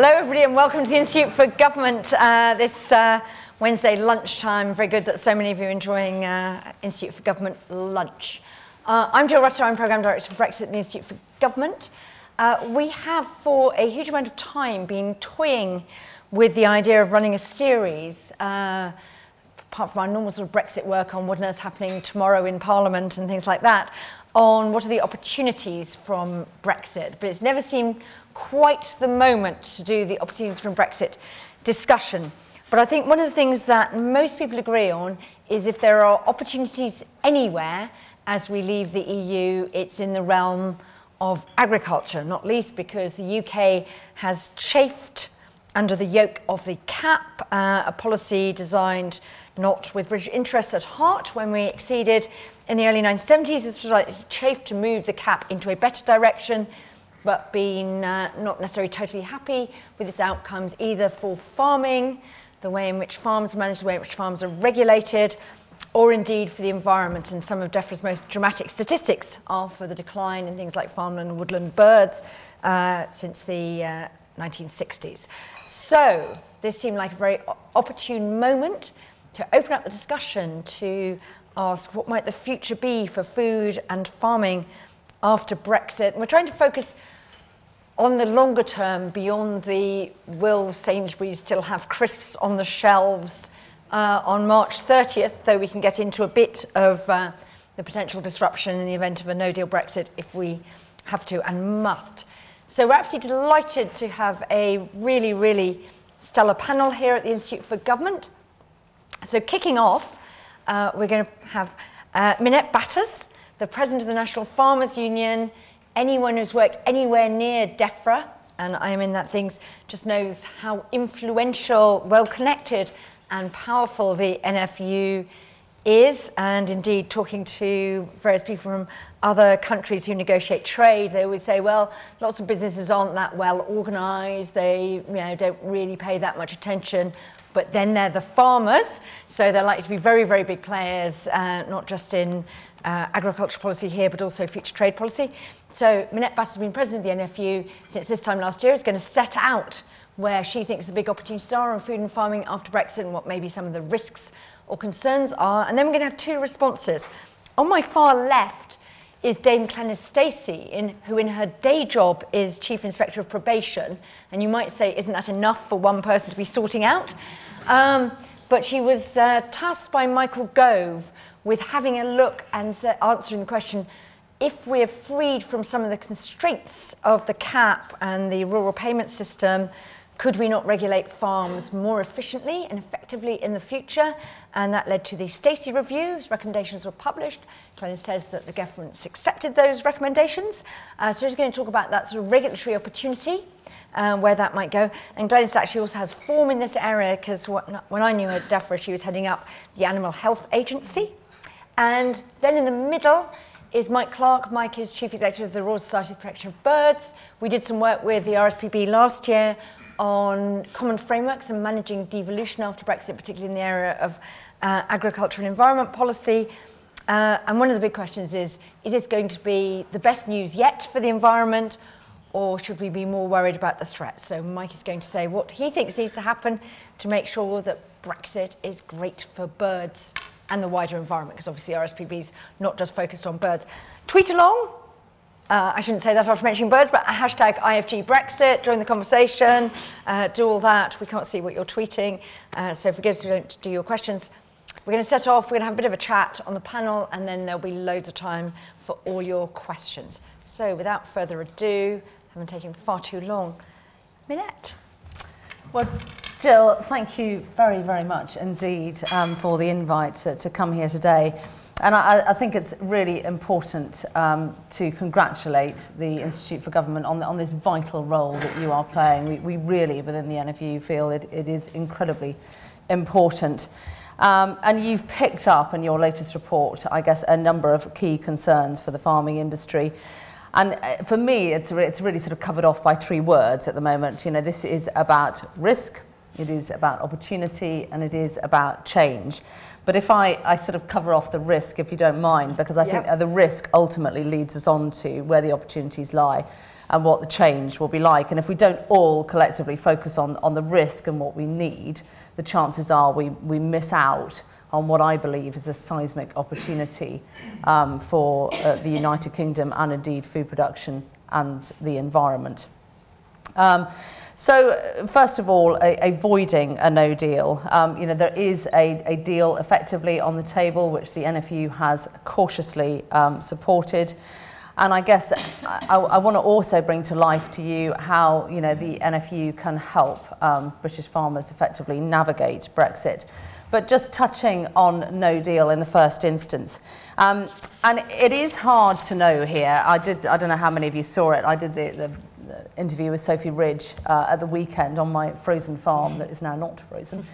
Hello, everybody, and welcome to the Institute for Government uh, this uh, Wednesday lunchtime. Very good that so many of you are enjoying uh, Institute for Government lunch. Uh, I'm Jill Rutter, I'm Programme Director for Brexit at the Institute for Government. Uh, we have, for a huge amount of time, been toying with the idea of running a series, uh, apart from our normal sort of Brexit work on what happening tomorrow in Parliament and things like that, on what are the opportunities from Brexit. But it's never seemed quite the moment to do the opportunities from Brexit discussion. But I think one of the things that most people agree on is if there are opportunities anywhere as we leave the EU, it's in the realm of agriculture, not least because the UK has chafed under the yoke of the CAP, uh, a policy designed not with British interests at heart when we exceeded in the early 1970s. This was like chafed to move the CAP into a better direction but been uh, not necessarily totally happy with its outcomes either for farming, the way in which farms are managed, the way in which farms are regulated, or indeed for the environment. And some of DEFRA's most dramatic statistics are for the decline in things like farmland and woodland birds uh, since the uh, 1960s. So this seemed like a very opportune moment to open up the discussion to ask what might the future be for food and farming after Brexit. We're trying to focus on the longer term, beyond the will Sainsbury's still have crisps on the shelves uh, on March 30th, though we can get into a bit of uh, the potential disruption in the event of a no deal Brexit if we have to and must. So we're absolutely delighted to have a really, really stellar panel here at the Institute for Government. So kicking off, uh, we're going to have uh, Minette Batters, the President of the National Farmers Union, anyone who's worked anywhere near DEFRA, and I am in that things, just knows how influential, well connected, and powerful the NFU is. And indeed, talking to various people from other countries who negotiate trade, they always say, well, lots of businesses aren't that well organized, they you know, don't really pay that much attention. But then they're the farmers, so they're likely to be very, very big players, uh, not just in uh, agriculture policy here, but also future trade policy. So Minette Batters has been president of the NFU since this time last year, is going to set out where she thinks the big opportunities are on food and farming after Brexit and what maybe some of the risks or concerns are. And then we're going to have two responses. On my far left is Dame Glenys Stacey, in, who in her day job is Chief Inspector of Probation. And you might say, isn't that enough for one person to be sorting out? Um, but she was uh, tasked by Michael Gove with having a look and answering the question if we're freed from some of the constraints of the cap and the rural payment system, could we not regulate farms more efficiently and effectively in the future? And that led to the Stacey reviews. Recommendations were published. Glenys says that the government's accepted those recommendations. Uh, so he's going to talk about that sort of regulatory opportunity, uh, where that might go. And Glenys actually also has form in this area because when I knew her DEFRA, she was heading up the Animal Health Agency. And then in the middle is Mike Clarke. Mike is Chief Executive of the Royal Society for Protection of Birds. We did some work with the RSPB last year on common frameworks and managing devolution after Brexit, particularly in the area of uh, agriculture and environment policy. Uh, and one of the big questions is, is this going to be the best news yet for the environment or should we be more worried about the threat? So Mike is going to say what he thinks needs to happen to make sure that Brexit is great for birds and the wider environment, because obviously RSPB is not just focused on birds. Tweet along. Uh, I shouldn't say that after mentioning birds, but hashtag IFG Brexit during the conversation. Uh, do all that. We can't see what you're tweeting, uh, so forgive us if we don't do your questions. We're going to set off, we're going to have a bit of a chat on the panel, and then there'll be loads of time for all your questions. So without further ado, I haven't taken far too long. Minette. Well, Jill, thank you very, very much indeed um, for the invite to, to come here today. And I, I think it's really important um, to congratulate the Institute for Government on, on this vital role that you are playing. We, we really, within the NFU, feel it, it is incredibly important. Um, and you've picked up in your latest report, I guess, a number of key concerns for the farming industry. And uh, for me, it's, re it's really sort of covered off by three words at the moment. You know, this is about risk, it is about opportunity, and it is about change. But if I, I sort of cover off the risk, if you don't mind, because I yep. think the risk ultimately leads us on to where the opportunities lie and what the change will be like. And if we don't all collectively focus on, on the risk and what we need, the chances are we, we miss out on what I believe is a seismic opportunity um, for uh, the United Kingdom and indeed food production and the environment. Um, so, first of all, avoiding a no deal. Um, you know, there is a, a deal effectively on the table, which the NFU has cautiously um, supported. And I guess I, I want to also bring to life to you how you know the NFU can help um, British farmers effectively navigate Brexit. But just touching on no deal in the first instance. Um, and it is hard to know here. I, did, I don't know how many of you saw it. I did the, the interview with Sophie Ridge uh, at the weekend on my frozen farm that is now not frozen.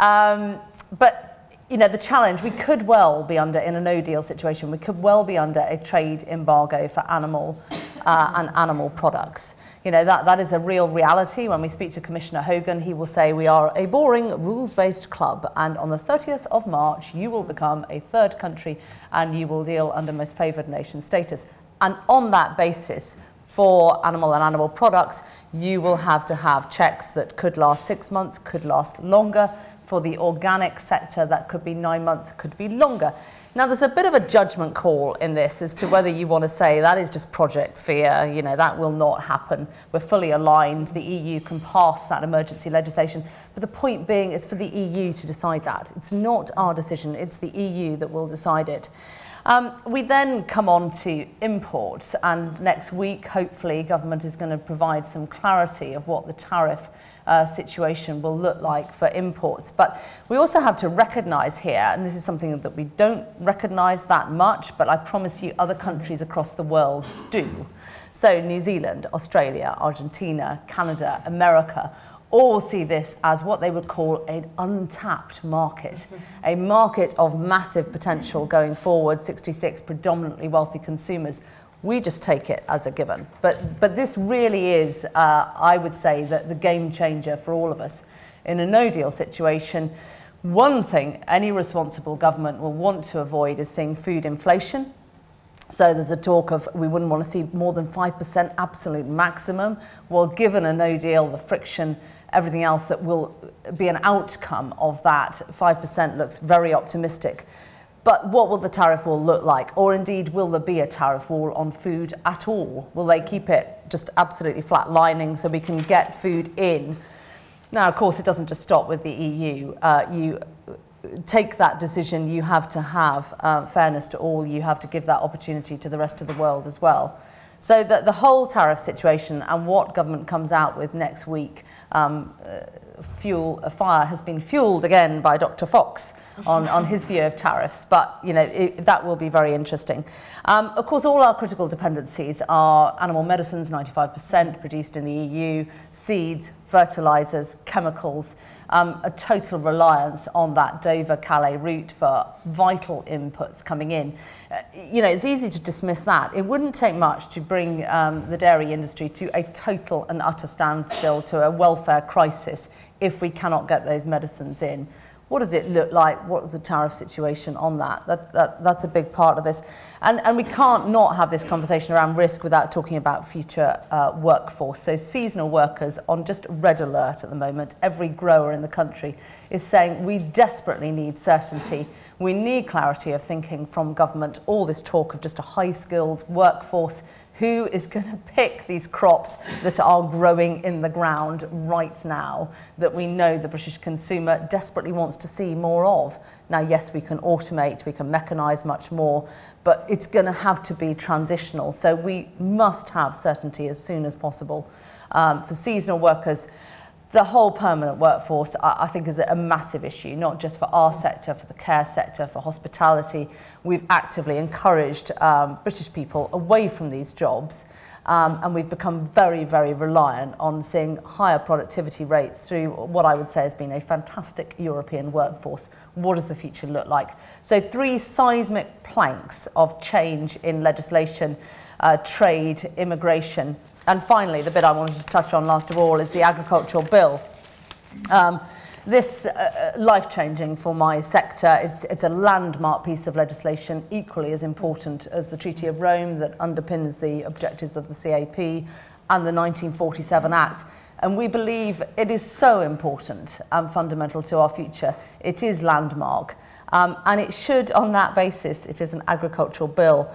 Um, but you know the challenge we could well be under in a no deal situation we could well be under a trade embargo for animal uh, and animal products You know, that, that is a real reality. When we speak to Commissioner Hogan, he will say, We are a boring, rules based club, and on the 30th of March, you will become a third country and you will deal under most favoured nation status. And on that basis, for animal and animal products, you will have to have checks that could last six months, could last longer. For the organic sector, that could be nine months, could be longer. Now, there's a bit of a judgment call in this as to whether you want to say that is just project fear, you know, that will not happen. We're fully aligned, the EU can pass that emergency legislation. But the point being, it's for the EU to decide that. It's not our decision, it's the EU that will decide it. Um, we then come on to imports, and next week, hopefully, government is going to provide some clarity of what the tariff uh, situation will look like for imports. But we also have to recognize here, and this is something that we don't recognize that much, but I promise you other countries across the world do. So New Zealand, Australia, Argentina, Canada, America, all see this as what they would call an untapped market, a market of massive potential going forward, 66 predominantly wealthy consumers We just take it as a given. But, but this really is, uh, I would say, that the game changer for all of us. In a no deal situation, one thing any responsible government will want to avoid is seeing food inflation. So there's a talk of we wouldn't want to see more than 5% absolute maximum. Well, given a no deal, the friction everything else that will be an outcome of that. 5% looks very optimistic. But what will the tariff wall look like? Or indeed, will there be a tariff wall on food at all? Will they keep it just absolutely flat lining so we can get food in? Now, of course, it doesn't just stop with the EU. Uh, you take that decision, you have to have uh, fairness to all, you have to give that opportunity to the rest of the world as well. So, the, the whole tariff situation and what government comes out with next week um, uh, fuel, a fire has been fueled again by Dr. Fox on, on his view of tariffs, but you know it, that will be very interesting. Um, of course, all our critical dependencies are animal medicines, 95% produced in the EU, seeds, fertilizers, chemicals, um, a total reliance on that Dover-Calais route for vital inputs coming in. Uh, you know, it's easy to dismiss that. It wouldn't take much to bring um, the dairy industry to a total and utter standstill, to a welfare crisis, if we cannot get those medicines in. what does it look like? What's the tariff situation on that? that, that that's a big part of this. And, and we can't not have this conversation around risk without talking about future uh, workforce. So seasonal workers on just red alert at the moment. Every grower in the country is saying we desperately need certainty. We need clarity of thinking from government. All this talk of just a high-skilled workforce who is going to pick these crops that are growing in the ground right now that we know the British consumer desperately wants to see more of. Now, yes, we can automate, we can mechanise much more, but it's going to have to be transitional. So we must have certainty as soon as possible. Um, for seasonal workers, the whole permanent workforce, I, I think, is a massive issue, not just for our sector, for the care sector, for hospitality. We've actively encouraged um, British people away from these jobs. Um, and we've become very, very reliant on seeing higher productivity rates through what I would say has been a fantastic European workforce. What does the future look like? So, three seismic planks of change in legislation, uh, trade, immigration, and finally, the bit I wanted to touch on last of all is the agricultural bill. Um, this uh, uh, life changing for my sector. It's, it's a landmark piece of legislation, equally as important as the Treaty of Rome that underpins the objectives of the CAP and the 1947 Act. And we believe it is so important and fundamental to our future. It is landmark. Um, and it should, on that basis, it is an agricultural bill.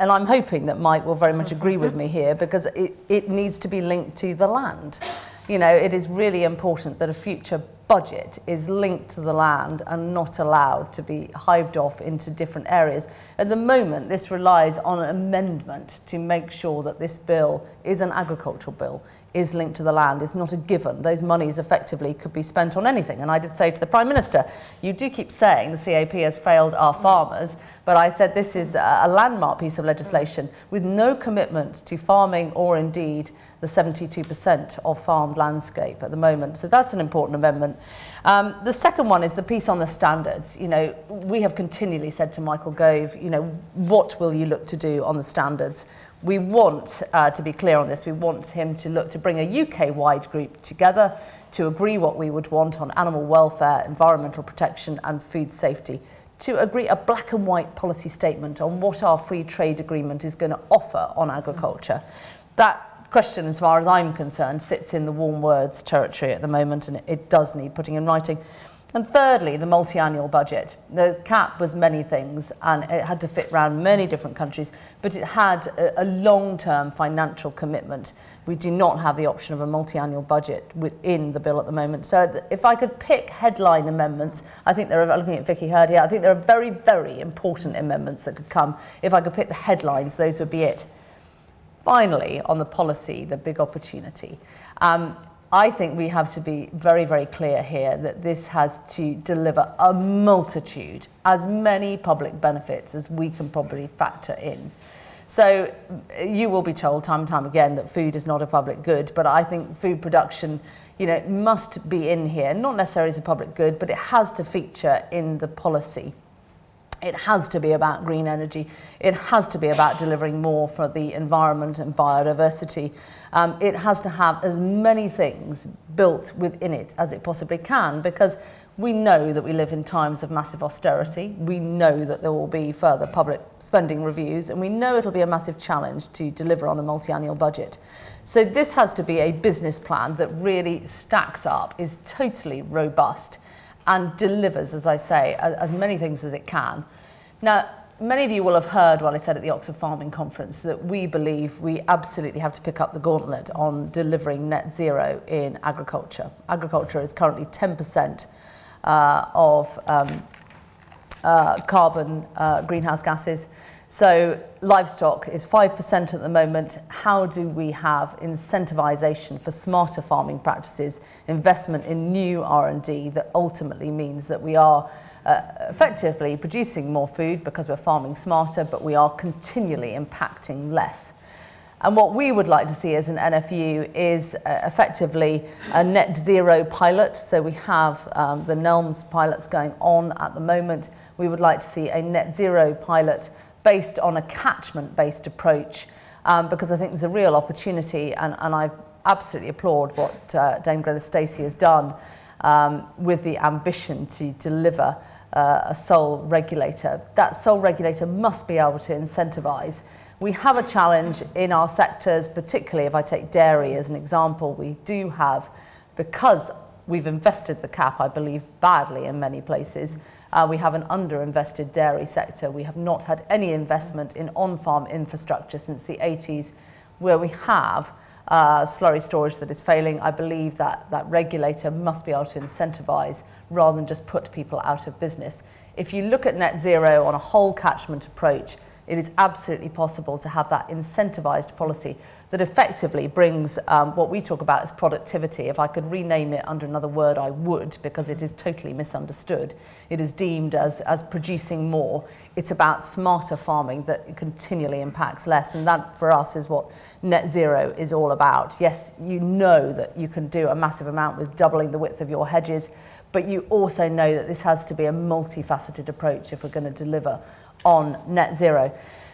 and I'm hoping that Mike will very much agree with me here because it, it needs to be linked to the land. You know, it is really important that a future budget is linked to the land and not allowed to be hived off into different areas. At the moment, this relies on an amendment to make sure that this bill is an agricultural bill, is linked to the land, is not a given. Those monies effectively could be spent on anything. And I did say to the Prime Minister, you do keep saying the CAP has failed our farmers. But I said this is a landmark piece of legislation with no commitment to farming or indeed the 72% of farmed landscape at the moment. So that's an important amendment. Um, the second one is the piece on the standards. You know, we have continually said to Michael Gove, you know, what will you look to do on the standards? We want, uh, to be clear on this, we want him to look to bring a UK-wide group together to agree what we would want on animal welfare, environmental protection and food safety to agree a black and white policy statement on what our free trade agreement is going to offer on agriculture. That question, as far as I'm concerned, sits in the warm words territory at the moment and it does need putting in writing. And thirdly, the multi-annual budget. The cap was many things and it had to fit around many different countries, but it had a, a long-term financial commitment. We do not have the option of a multi-annual budget within the bill at the moment. So if I could pick headline amendments, I think there are, looking at Vicky Hurd here, I think there are very, very important amendments that could come. If I could pick the headlines, those would be it. Finally, on the policy, the big opportunity. Um, I think we have to be very, very clear here that this has to deliver a multitude, as many public benefits as we can probably factor in. So you will be told time and time again that food is not a public good, but I think food production you know, must be in here, not necessarily as a public good, but it has to feature in the policy. It has to be about green energy. It has to be about delivering more for the environment and biodiversity. Um, it has to have as many things built within it as it possibly can because we know that we live in times of massive austerity. We know that there will be further public spending reviews and we know it'll be a massive challenge to deliver on a multi-annual budget. So this has to be a business plan that really stacks up, is totally robust and delivers, as I say, as, as many things as it can. Now, many of you will have heard what I said at the Oxford Farming Conference that we believe we absolutely have to pick up the gauntlet on delivering net zero in agriculture. Agriculture is currently 10% uh, of um, uh, carbon uh, greenhouse gases. So livestock is 5% at the moment. How do we have incentivization for smarter farming practices, investment in new R&D that ultimately means that we are uh, effectively producing more food because we're farming smarter, but we are continually impacting less. And what we would like to see as an NFU is uh, effectively a net zero pilot. So we have um, the NELMS pilots going on at the moment. We would like to see a net zero pilot based on a catchment based approach um, because I think there's a real opportunity and, and I absolutely applaud what uh, Dame Greta Stacey has done um, with the ambition to deliver uh, a sole regulator. That sole regulator must be able to incentivise. We have a challenge in our sectors, particularly if I take dairy as an example, we do have, because we've invested the cap, I believe, badly in many places, Uh, we have an underinvested dairy sector. We have not had any investment in on-farm infrastructure since the 80s, where we have uh, slurry storage that is failing. I believe that that regulator must be able to incentivise rather than just put people out of business. If you look at net zero on a whole catchment approach, it is absolutely possible to have that incentivised policy that effectively brings um, what we talk about as productivity. If I could rename it under another word, I would, because it is totally misunderstood. It is deemed as, as producing more. It's about smarter farming that continually impacts less. And that, for us, is what net zero is all about. Yes, you know that you can do a massive amount with doubling the width of your hedges, but you also know that this has to be a multifaceted approach if we're going to deliver on net zero.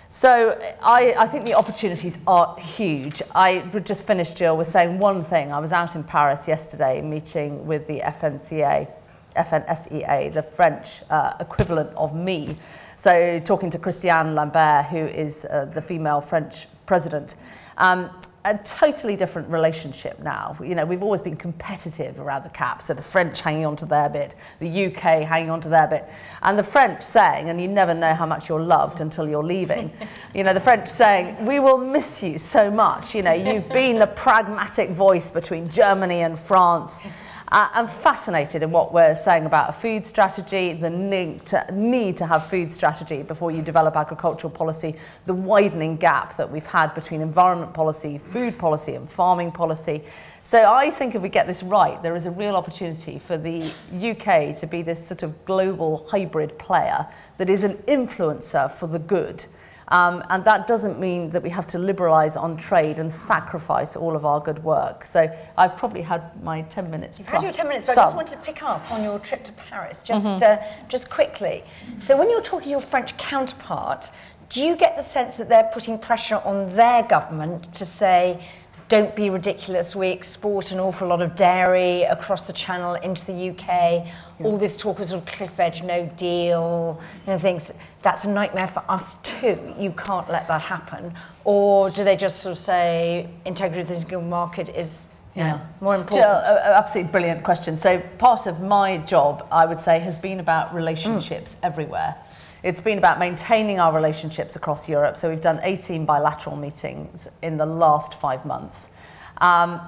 So I, I think the opportunities are huge. I would just finish, Jill, with saying one thing. I was out in Paris yesterday meeting with the FNCA, FNSEA, the French uh, equivalent of me. So talking to Christiane Lambert, who is uh, the female French president. Um, a totally different relationship now. You know, we've always been competitive around the cap, so the French hanging on to their bit, the UK hanging on to their bit, and the French saying, and you never know how much you're loved until you're leaving, you know, the French saying, we will miss you so much. You know, you've been the pragmatic voice between Germany and France. Uh, I'm fascinated in what we're saying about a food strategy, the need to, need to have food strategy before you develop agricultural policy, the widening gap that we've had between environment policy, food policy and farming policy. So I think if we get this right, there is a real opportunity for the UK to be this sort of global hybrid player that is an influencer for the good Um, and that doesn't mean that we have to liberalise on trade and sacrifice all of our good work. So I've probably had my 10 minutes You've plus. had your 10 minutes, but I just wanted to pick up on your trip to Paris, just, uh, just quickly. So when you're talking to your French counterpart, do you get the sense that they're putting pressure on their government to say, don't be ridiculous, we export an awful lot of dairy across the channel into the UK, all this talk of sort of cliff edge, no deal, you know, things, that's a nightmare for us too. You can't let that happen. Or do they just sort of say integrity of the single market is know, more important? A- absolutely brilliant question. So part of my job, I would say, has been about relationships everywhere. It's been about maintaining our relationships across Europe. So we've done 18 bilateral meetings in the last five months. Um,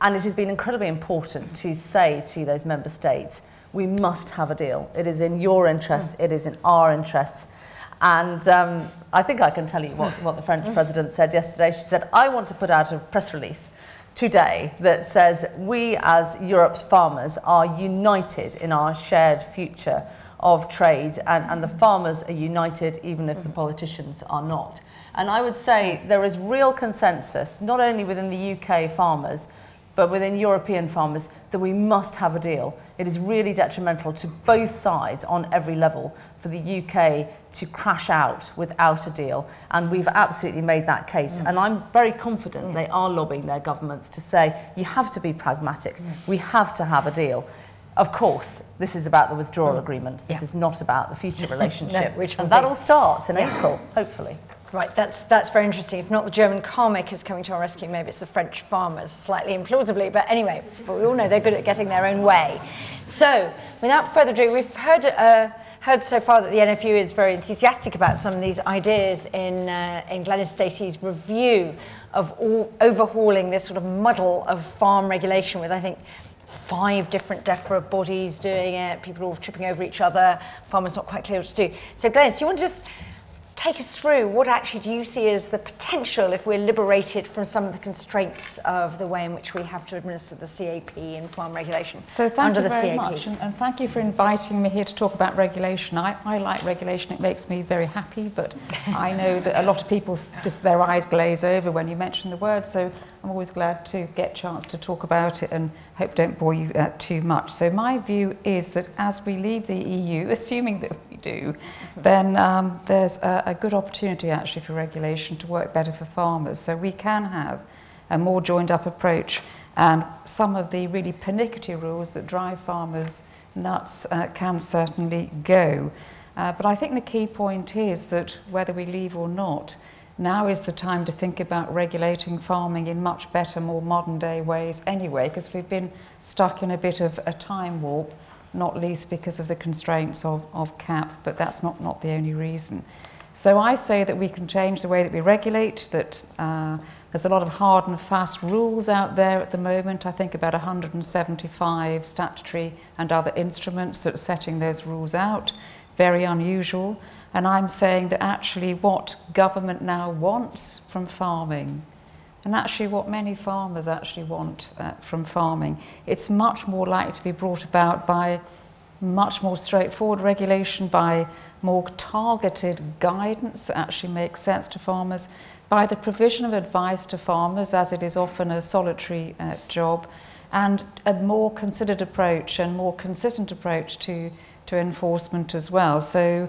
and it has been incredibly important to say to those member states, we must have a deal. It is in your interests, it is in our interests. And um, I think I can tell you what, what the French president said yesterday. She said, I want to put out a press release today that says we as Europe's farmers are united in our shared future of trade and, and the farmers are united even if the politicians are not. And I would say there is real consensus, not only within the UK farmers, but within European farmers, that we must have a deal. It is really detrimental to both sides on every level for the UK to crash out without a deal. And we've absolutely made that case. Mm. And I'm very confident they are lobbying their governments to say, you have to be pragmatic. Mm. We have to have a deal. Of course, this is about the withdrawal mm. agreement. This Yeah. is not about the future relationship. which and that be- all starts in April, hopefully. Right, that's, that's very interesting. If not the German car makers coming to our rescue, maybe it's the French farmers, slightly implausibly. But anyway, but we all know they're good at getting their own way. So, without further ado, we've heard, uh, heard so far that the NFU is very enthusiastic about some of these ideas in, uh, in Glenys Stacey's review of all, overhauling this sort of muddle of farm regulation with, I think, five different DEFRA bodies doing it, people all tripping over each other, farmers not quite clear what to do. So, Glenys, do you want to just take us through what actually do you see as the potential if we're liberated from some of the constraints of the way in which we have to administer the CAP and farm regulation So thank under you the very CAP? much, and, and thank you for inviting me here to talk about regulation. I, I like regulation; it makes me very happy. But I know that a lot of people just their eyes glaze over when you mention the word. So I'm always glad to get a chance to talk about it, and hope don't bore you uh, too much. So my view is that as we leave the EU, assuming that we do, then um, there's a, a good opportunity actually for regulation to work better for farmers. So we can have a more joined up approach and some of the really pernickety rules that drive farmers nuts uh, can certainly go. Uh, but I think the key point is that whether we leave or not, now is the time to think about regulating farming in much better, more modern day ways anyway, because we've been stuck in a bit of a time warp, not least because of the constraints of, of CAP, but that's not, not the only reason. So I say that we can change the way that we regulate, that uh, there's a lot of hard and fast rules out there at the moment. I think about 175 statutory and other instruments that are setting those rules out. Very unusual. And I'm saying that actually what government now wants from farming, and actually what many farmers actually want uh, from farming, it's much more likely to be brought about by much more straightforward regulation, by more targeted guidance that actually makes sense to farmers, by the provision of advice to farmers, as it is often a solitary uh, job, and a more considered approach and more consistent approach to, to enforcement as well. So,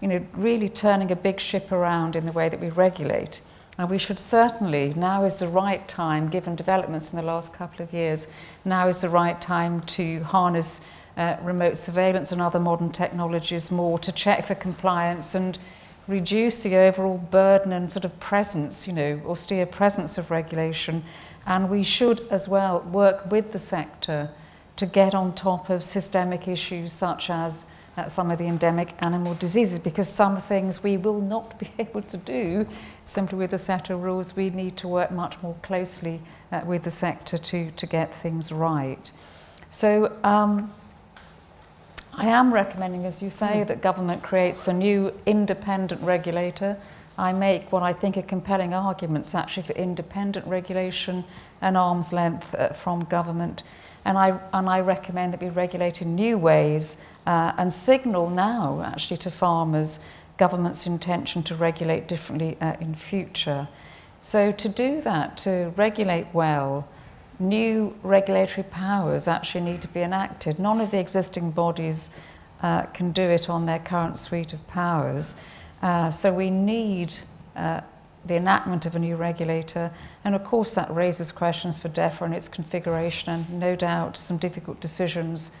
you know, really turning a big ship around in the way that we regulate. And we should certainly, now is the right time, given developments in the last couple of years, now is the right time to harness uh, remote surveillance and other modern technologies more to check for compliance and reduce the overall burden and sort of presence, you know, austere presence of regulation. And we should as well work with the sector to get on top of systemic issues such as uh, some of the endemic animal diseases because some things we will not be able to do simply with the set of rules. We need to work much more closely uh, with the sector to, to get things right. So um, I am recommending, as you say, that government creates a new independent regulator. I make what I think are compelling arguments actually for independent regulation and arm's length uh, from government. And I, and I recommend that we regulate in new ways uh, and signal now actually to farmers government's intention to regulate differently uh, in future. So to do that, to regulate well, new regulatory powers actually need to be enacted. None of the existing bodies uh, can do it on their current suite of powers. Uh, so we need uh, the enactment of a new regulator. And of course, that raises questions for DEFRA and its configuration, and no doubt some difficult decisions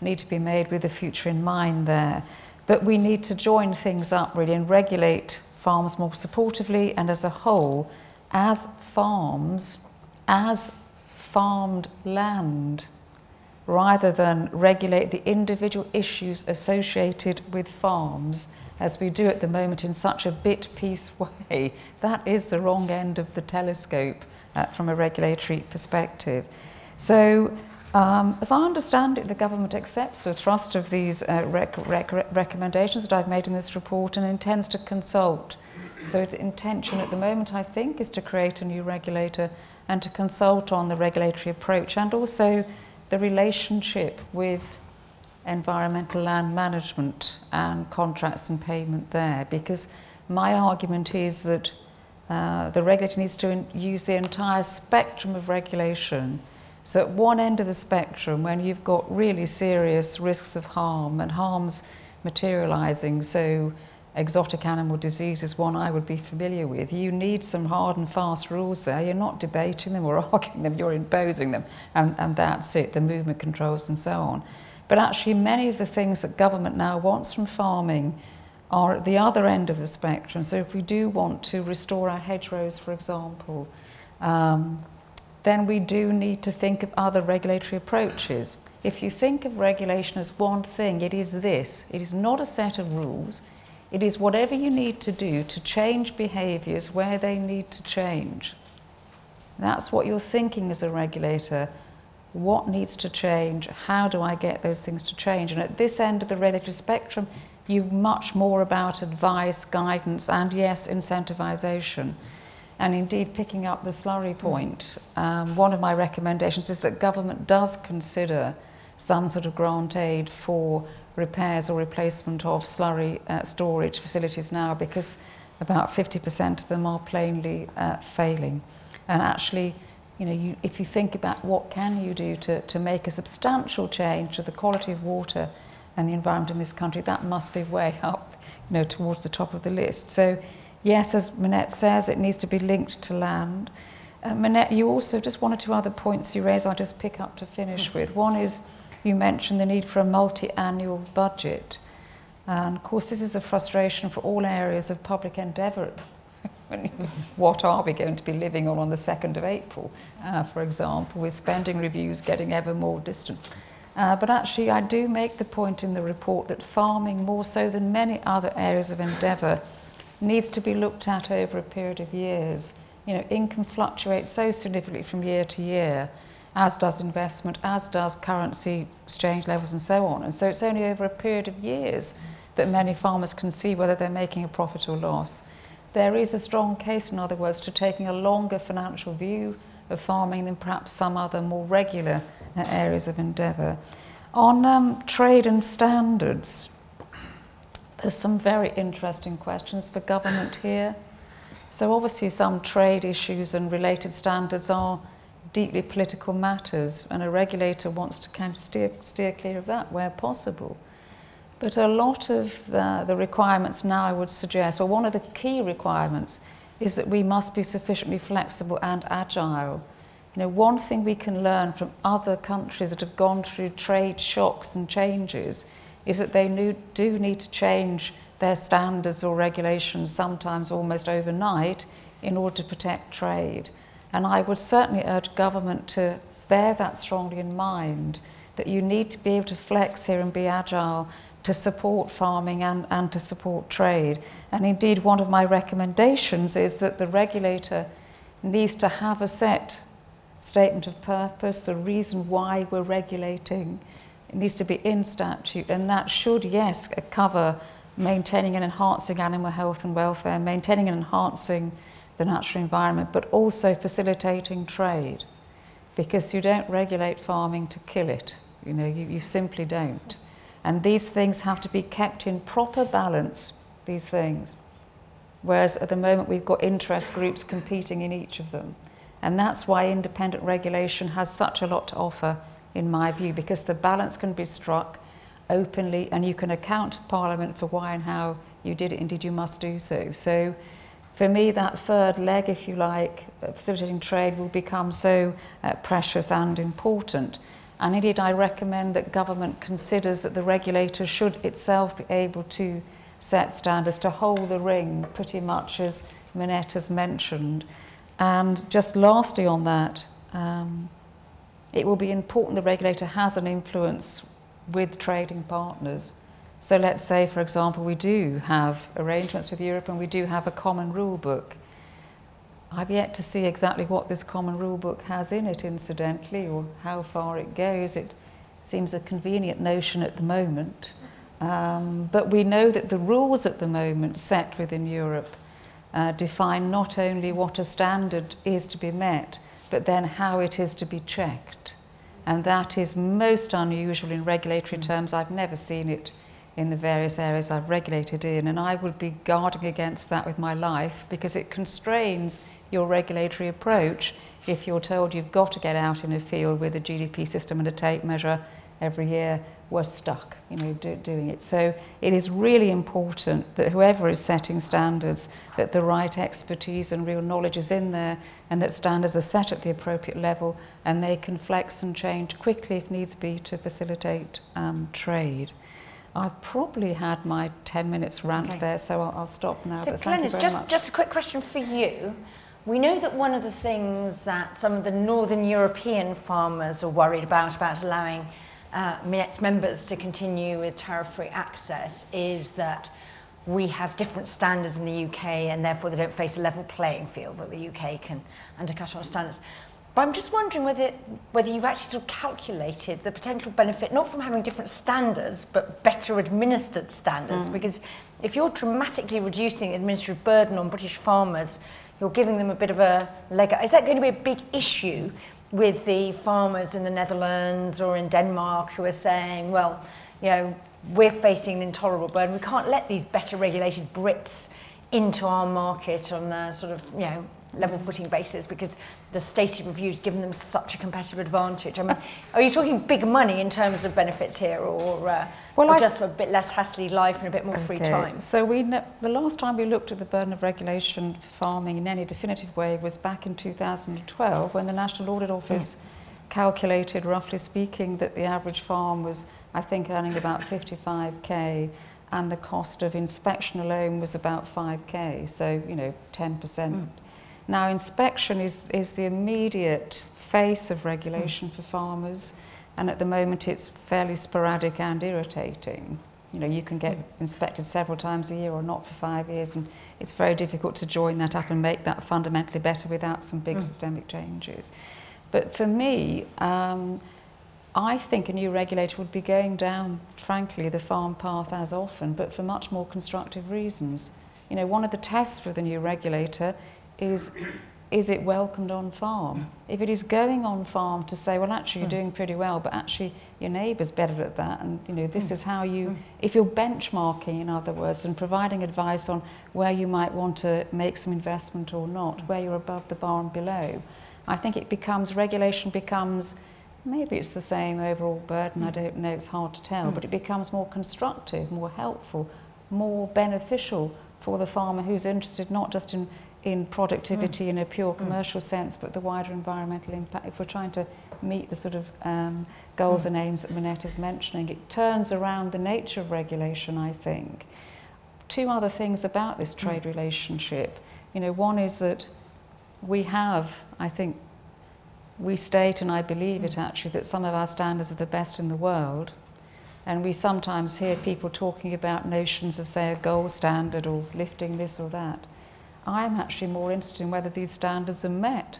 need to be made with the future in mind there. But we need to join things up really and regulate farms more supportively and as a whole, as farms, as farmed land rather than regulate the individual issues associated with farms as we do at the moment in such a bit piece way. That is the wrong end of the telescope uh, from a regulatory perspective. So, um, as I understand it, the government accepts the thrust of these uh, rec- rec- recommendations that I've made in this report and intends to consult. So, its intention at the moment, I think, is to create a new regulator and to consult on the regulatory approach and also the relationship with environmental land management and contracts and payment there because my argument is that uh, the regulator needs to use the entire spectrum of regulation. So, at one end of the spectrum, when you've got really serious risks of harm and harms materializing, so exotic animal disease is one I would be familiar with. You need some hard and fast rules there. You're not debating them or arguing them, you're imposing them, and, and that's it, the movement controls and so on. But actually, many of the things that government now wants from farming are at the other end of the spectrum. So, if we do want to restore our hedgerows, for example, um, then we do need to think of other regulatory approaches. If you think of regulation as one thing, it is this it is not a set of rules, it is whatever you need to do to change behaviours where they need to change. That's what you're thinking as a regulator. What needs to change? How do I get those things to change? And at this end of the regulatory spectrum, you're much more about advice, guidance, and yes, incentivisation. And indeed, picking up the slurry point, um, one of my recommendations is that government does consider some sort of grant aid for repairs or replacement of slurry uh, storage facilities now because about 50% of them are plainly uh, failing. And actually, you know, you, if you think about what can you do to, to make a substantial change to the quality of water and the environment in this country, that must be way up, you know, towards the top of the list. So yes, as Minette says, it needs to be linked to land. Uh, Minette, you also, just one or two other points you raise, I'll just pick up to finish with. One is you mentioned the need for a multi-annual budget. And of course, this is a frustration for all areas of public endeavour. what are we going to be living on on the 2nd of April, uh, for example, with spending reviews getting ever more distant? Uh, but actually, I do make the point in the report that farming, more so than many other areas of endeavour, needs to be looked at over a period of years. You know, income fluctuates so significantly from year to year as does investment, as does currency exchange levels and so on. And so it's only over a period of years that many farmers can see whether they're making a profit or loss. There is a strong case, in other words, to taking a longer financial view of farming than perhaps some other more regular uh, areas of endeavour. On um, trade and standards, there's some very interesting questions for government here. So obviously some trade issues and related standards are deeply political matters, and a regulator wants to kind of steer, steer clear of that where possible. But a lot of the, requirements now, I would suggest, or one of the key requirements, is that we must be sufficiently flexible and agile. You know, one thing we can learn from other countries that have gone through trade shocks and changes is that they do need to change their standards or regulations sometimes almost overnight in order to protect trade. And I would certainly urge government to bear that strongly in mind that you need to be able to flex here and be agile to support farming and, and to support trade. And indeed, one of my recommendations is that the regulator needs to have a set statement of purpose, the reason why we're regulating. It needs to be in statute, and that should, yes, cover maintaining and enhancing animal health and welfare, maintaining and enhancing the natural environment, but also facilitating trade. Because you don't regulate farming to kill it, you know, you, you simply don't. And these things have to be kept in proper balance, these things. Whereas at the moment we've got interest groups competing in each of them. And that's why independent regulation has such a lot to offer, in my view, because the balance can be struck openly and you can account to Parliament for why and how you did it. Indeed, you must do so. So, for me, that third leg, if you like, facilitating trade will become so uh, precious and important. And indeed, I recommend that government considers that the regulator should itself be able to set standards to hold the ring, pretty much as Minette has mentioned. And just lastly on that, um, it will be important the regulator has an influence with trading partners. So let's say, for example, we do have arrangements with Europe and we do have a common rule book. I've yet to see exactly what this common rule book has in it, incidentally, or how far it goes. It seems a convenient notion at the moment. Um, but we know that the rules at the moment set within Europe uh, define not only what a standard is to be met, but then how it is to be checked. And that is most unusual in regulatory terms. I've never seen it in the various areas I've regulated in, and I would be guarding against that with my life because it constrains your regulatory approach if you're told you've got to get out in a field with a GPS system and a tape measure every year we're stuck, you know, do, doing it. So it is really important that whoever is setting standards, that the right expertise and real knowledge is in there, and that standards are set at the appropriate level, and they can flex and change quickly if needs be to facilitate um, trade. I've probably had my 10 minutes rant okay. there, so I'll, I'll stop now. So, Glenys, just, much. just a quick question for you. We know that one of the things that some of the Northern European farmers are worried about, about allowing uh, Minette's members to continue with tariff-free access is that we have different standards in the UK and therefore they don't face a level playing field that the UK can undercut on standards. But I'm just wondering whether, whether you've actually sort of calculated the potential benefit, not from having different standards, but better administered standards. Mm. Because if you're dramatically reducing the administrative burden on British farmers, you're giving them a bit of a leg up. Is that going to be a big issue with the farmers in the Netherlands or in Denmark who are saying, well, you know, we're facing an intolerable burden. We can't let these better regulated Brits into our market on a sort of, you know, level footing basis because the Stacey reviews given them such a competitive advantage. I mean, are you talking big money in terms of benefits here or, uh, well, or just a bit less hassly life and a bit more okay. free time? So we the last time we looked at the burden of regulation for farming in any definitive way was back in 2012 when the National Audit Office yeah. calculated, roughly speaking, that the average farm was, I think, earning about 55k and the cost of inspection alone was about 5k, so, you know, 10%. Mm. Now, inspection is, is the immediate face of regulation for farmers, and at the moment it's fairly sporadic and irritating. You know, you can get inspected several times a year or not for five years, and it's very difficult to join that up and make that fundamentally better without some big mm. systemic changes. But for me, um, I think a new regulator would be going down, frankly, the farm path as often, but for much more constructive reasons. You know, one of the tests for the new regulator is is it welcomed on farm? If it is going on farm to say, well, actually, you're hmm. doing pretty well, but actually, your neighbour's better at that, and you know, this hmm. is how you, hmm. if you're benchmarking, in other words, and providing advice on where you might want to make some investment or not, where you're above the bar and below, I think it becomes, regulation becomes, maybe it's the same overall burden, I don't know, it's hard to tell, but it becomes more constructive, more helpful, more beneficial for the farmer who's interested not just in in productivity mm. in a pure mm. commercial mm. sense, but the wider environmental impact. If we're trying to meet the sort of um, goals mm. and aims that Minette is mentioning, it turns around the nature of regulation, I think. two other things about this trade mm. relationship. You know, one is that we have, I think, we state, and I believe it actually, that some of our standards are the best in the world. And we sometimes hear people talking about notions of, say, a gold standard or lifting this or that. I'm actually more interested in whether these standards are met.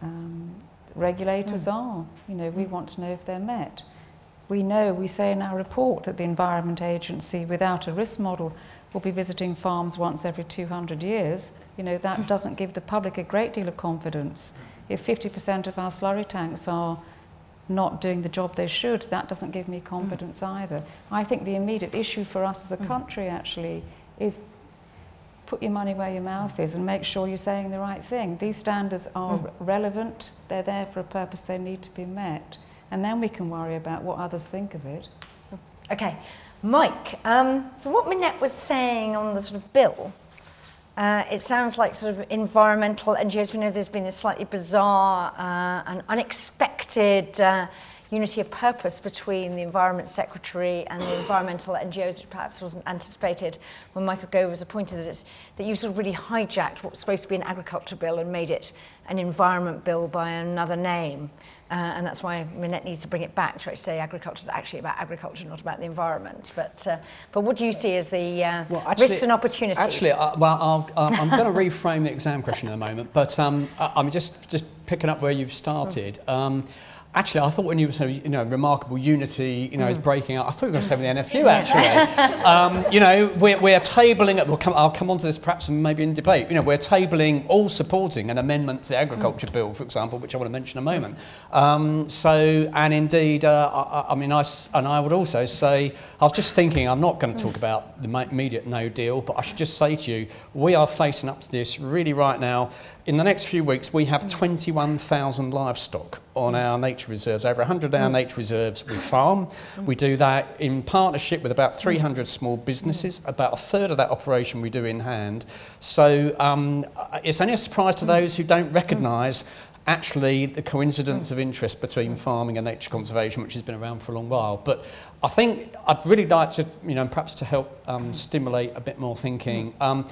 Um, regulators mm. are. You know, we want to know if they're met. We know, we say in our report that the Environment Agency, without a risk model, will be visiting farms once every 200 years. You know, that doesn't give the public a great deal of confidence. If 50% of our slurry tanks are not doing the job they should, that doesn't give me confidence mm. either. I think the immediate issue for us as a mm. country actually is put your money where your mouth is and make sure you're saying the right thing. These standards are mm. relevant, they're there for a purpose, they need to be met. And then we can worry about what others think of it. Okay, Mike, um, for what Minette was saying on the sort of bill, uh, it sounds like sort of environmental NGOs. We know there's been this slightly bizarre uh, and unexpected uh, unity of purpose between the Environment Secretary and the environmental NGOs, which perhaps wasn't anticipated when Michael Gove was appointed, that, it's, that you sort of really hijacked what was supposed to be an agriculture bill and made it an environment bill by another name. Uh, and that's why Minette needs to bring it back to actually say agriculture is actually about agriculture, not about the environment. But, uh, but what do you see as the uh, well, actually, risks and opportunities? Actually, uh, well, i am going to reframe the exam question in a moment, but um, I, I'm just, just picking up where you've started. Um, Actually, I thought when you were saying, you know, remarkable unity, you know, mm. is breaking out. I thought you were going to say with the NFU, actually. um, you know, we're, we're tabling, we'll come, I'll come on to this perhaps maybe in debate. You know, we're tabling, all supporting an amendment to the Agriculture mm. Bill, for example, which I want to mention in a moment. Um, so, and indeed, uh, I, I, mean, I, and I would also say, I was just thinking, I'm not going to talk about the immediate no deal, but I should just say to you, we are facing up to this really right now. In the next few weeks, we have mm. 21,000 livestock on mm. our nature reserves, over 100 of our mm. nature reserves we farm. We do that in partnership with about 300 small businesses. About a third of that operation we do in hand. So um, it's only a surprise to those who don't recognise actually the coincidence of interest between farming and nature conservation, which has been around for a long while. But I think I'd really like to, you know, perhaps to help um, stimulate a bit more thinking. Um,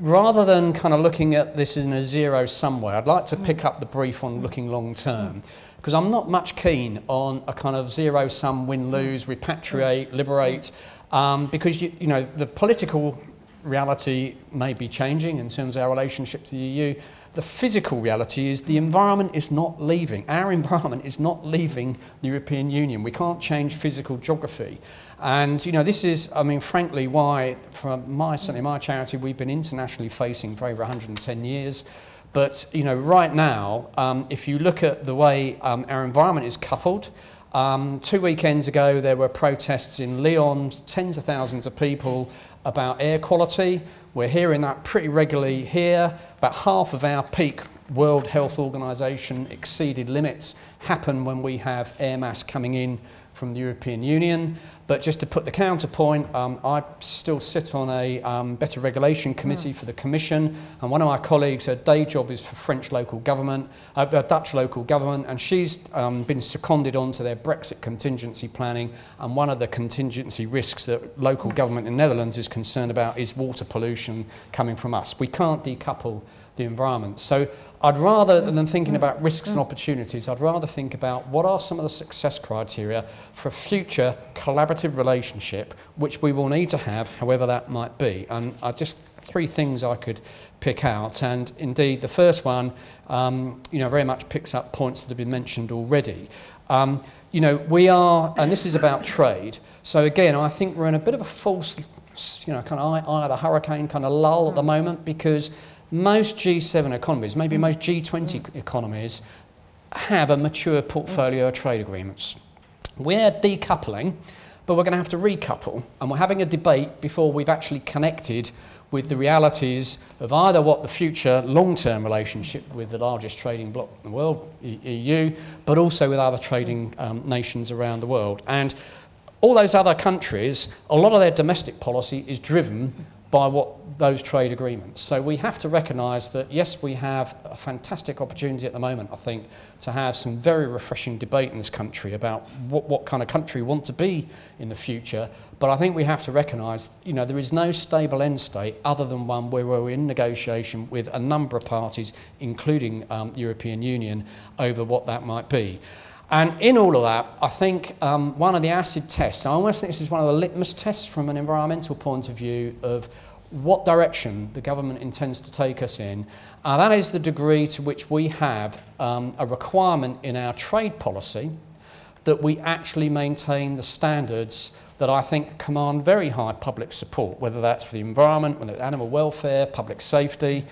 rather than kind of looking at this in a zero somewhere, I'd like to mm. pick up the brief on mm. looking long term because I'm not much keen on a kind of zero sum win mm. lose, repatriate, liberate, um, because you, you know the political reality may be changing in terms of our relationship to the EU. The physical reality is the environment is not leaving. Our environment is not leaving the European Union. We can't change physical geography. And, you know, this is, I mean, frankly, why, for my, certainly my charity, we've been internationally facing for over 110 years. But, you know, right now, um, if you look at the way um, our environment is coupled, um, two weekends ago there were protests in Lyon, tens of thousands of people about air quality. We're hearing that pretty regularly here. About half of our peak World Health Organization exceeded limits happen when we have air mass coming in from the European Union. But just to put the counterpoint, um, I still sit on a um, better regulation committee mm. for the Commission, and one of my colleagues, her day job is for French local government, uh, uh, Dutch local government, and she's um, been seconded onto their Brexit contingency planning. And one of the contingency risks that local government in Netherlands is concerned about is water pollution coming from us. We can't decouple the environment. So I'd rather than thinking about risks and opportunities, I'd rather think about what are some of the success criteria for a future collaborative relationship, which we will need to have, however that might be. And I just three things I could pick out. And indeed, the first one, um, you know, very much picks up points that have been mentioned already. Um, you know, we are, and this is about trade. So again, I think we're in a bit of a false, you know, kind of eye, eye of the hurricane kind of lull at the moment because most G7 economies, maybe most G20 economies, have a mature portfolio of trade agreements. We're decoupling, but we're going to have to recouple, and we're having a debate before we've actually connected with the realities of either what the future long-term relationship with the largest trading bloc in the world, EU, but also with other trading um, nations around the world. And all those other countries, a lot of their domestic policy is driven by what those trade agreements. So we have to recognise that yes, we have a fantastic opportunity at the moment, I think, to have some very refreshing debate in this country about what, what kind of country we want to be in the future. But I think we have to recognise, you know, there is no stable end state other than one where we're in negotiation with a number of parties, including um, European Union, over what that might be. And in all of that, I think um, one of the acid tests, I almost think this is one of the litmus tests from an environmental point of view of what direction the government intends to take us in. Uh, that is the degree to which we have um, a requirement in our trade policy that we actually maintain the standards that I think command very high public support, whether that's for the environment, whether it's animal welfare, public safety,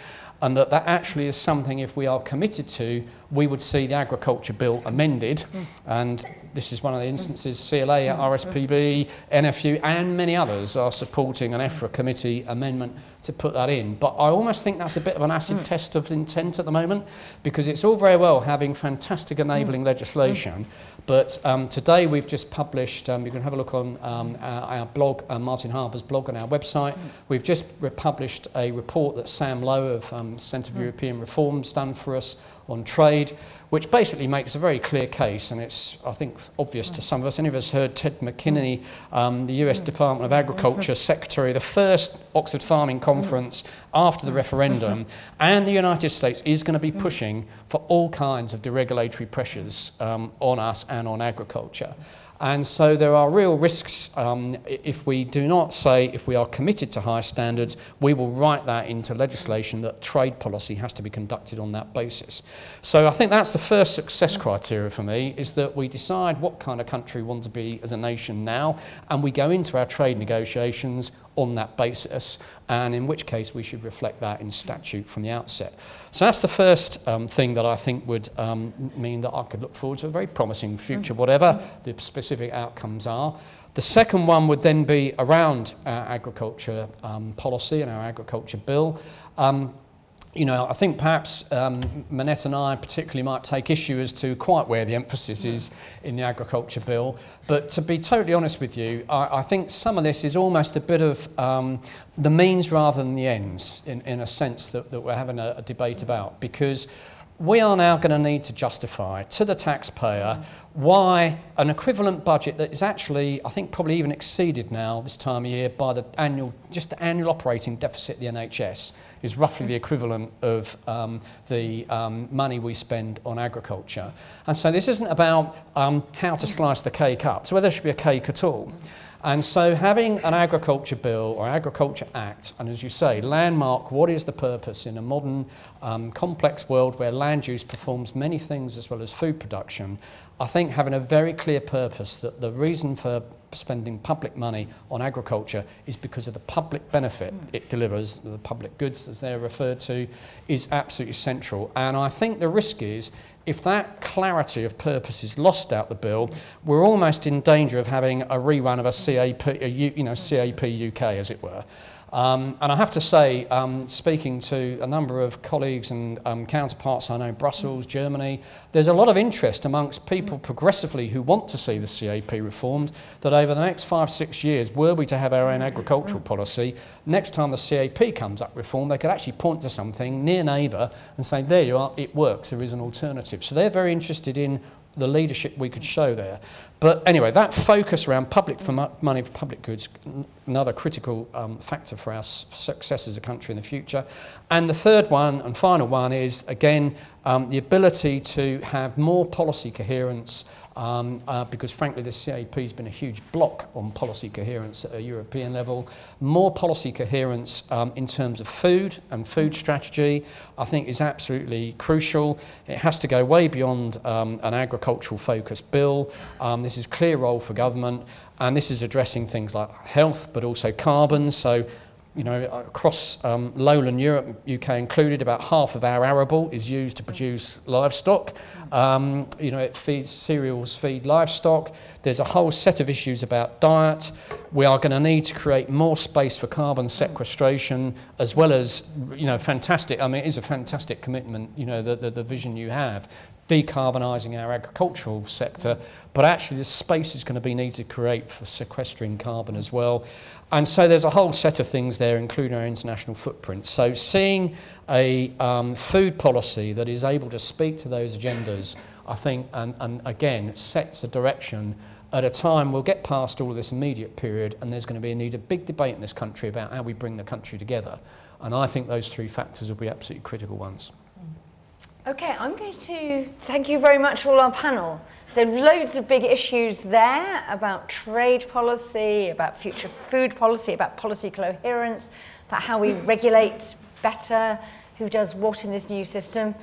and that that actually is something, if we are committed to, we would see the agriculture bill amended. Mm. And this is one of the instances CLA, RSPB, NFU, and many others are supporting an EFRA committee amendment to put that in. But I almost think that's a bit of an acid test of intent at the moment because it's all very well having fantastic enabling legislation. But um, today we've just published, um, you can have a look on um, our, our blog, uh, Martin Harper's blog on our website. We've just republished a report that Sam Lowe of um, Centre for European Reform's done for us on trade, which basically makes a very clear case, and it's, I think, obvious to some of us. Any of us heard Ted McKinney, um, the US mm. Department of Agriculture mm-hmm. Secretary, the first Oxford Farming mm. Conference after the mm. referendum, mm-hmm. and the United States is going to be pushing for all kinds of deregulatory pressures um, on us and on agriculture. And so there are real risks um, if we do not say, if we are committed to high standards, we will write that into legislation that trade policy has to be conducted on that basis. So I think that's the first success criteria for me, is that we decide what kind of country we want to be as a nation now, and we go into our trade negotiations on that basis, and in which case we should reflect that in statute from the outset. So that's the first um, thing that I think would um, mean that I could look forward to a very promising future, mm. whatever the specific outcomes are. The second one would then be around our agriculture um, policy and our agriculture bill. Um, you know, I think perhaps um, Minette and I particularly might take issue as to quite where the emphasis is in the agriculture bill. But to be totally honest with you, I, I think some of this is almost a bit of um, the means rather than the ends, in, in a sense that, that we're having a, a debate about. Because we are now going to need to justify to the taxpayer why an equivalent budget that is actually, I think, probably even exceeded now this time of year by the annual, just the annual operating deficit of the NHS is roughly the equivalent of um, the um, money we spend on agriculture. And so this isn't about um, how to slice the cake up, so whether there should be a cake at all. And so having an agriculture bill or agriculture act, and as you say, landmark what is the purpose in a modern um, complex world where land use performs many things as well as food production, I think having a very clear purpose that the reason for spending public money on agriculture is because of the public benefit mm. it delivers, the public goods as they're referred to, is absolutely central. And I think the risk is if that clarity of purpose is lost out the bill, we're almost in danger of having a rerun of a CAP, a you know, CAP UK, as it were. Um, and I have to say, um, speaking to a number of colleagues and um, counterparts I know, Brussels, Germany, there's a lot of interest amongst people progressively who want to see the CAP reformed that over the next five, six years, were we to have our own agricultural policy, next time the CAP comes up reformed, they could actually point to something near neighbour and say, there you are, it works, there is an alternative. So they're very interested in the leadership we could show there. But anyway, that focus around public for mo- money for public goods, n- another critical um, factor for our s- success as a country in the future. And the third one and final one is again um, the ability to have more policy coherence um, uh, because frankly the CAP has been a huge block on policy coherence at a European level. More policy coherence um, in terms of food and food strategy I think is absolutely crucial. It has to go way beyond um, an agricultural focused bill. Um, this is clear role for government and this is addressing things like health but also carbon so you know, across um, lowland Europe, UK included, about half of our arable is used to produce livestock. Um, you know, it feeds cereals, feed livestock. There's a whole set of issues about diet. We are going to need to create more space for carbon sequestration, as well as, you know, fantastic. I mean, it is a fantastic commitment. You know, the the, the vision you have decarbonising our agricultural sector, but actually the space is going to be needed to create for sequestering carbon as well. And so there's a whole set of things there, including our international footprint. So seeing a um, food policy that is able to speak to those agendas, I think, and, and again, sets a direction at a time we'll get past all this immediate period and there's going to be a need a big debate in this country about how we bring the country together. And I think those three factors will be absolutely critical ones. Okay, I'm going to thank you very much all our panel. So loads of big issues there about trade policy, about future food policy, about policy coherence, about how we regulate better, who does what in this new system.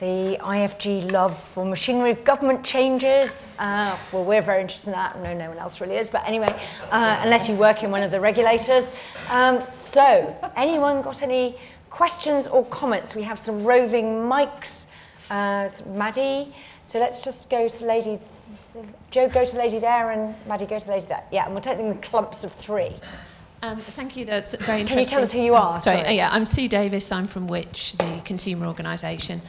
The IFG love for machinery of government changes. Uh, well, we're very interested in that. No, no one else really is. But anyway, uh, unless you work in one of the regulators. Um, so, anyone got any questions or comments? We have some roving mics. Uh, Maddie. So let's just go to lady. Joe, go to lady there, and Maddie, go to lady there. Yeah, and we'll take them in clumps of three. Um, thank you. That's very interesting. Can you tell us who you are? Sorry. Sorry. Uh, yeah, I'm Sue Davies. I'm from Which, the consumer organisation.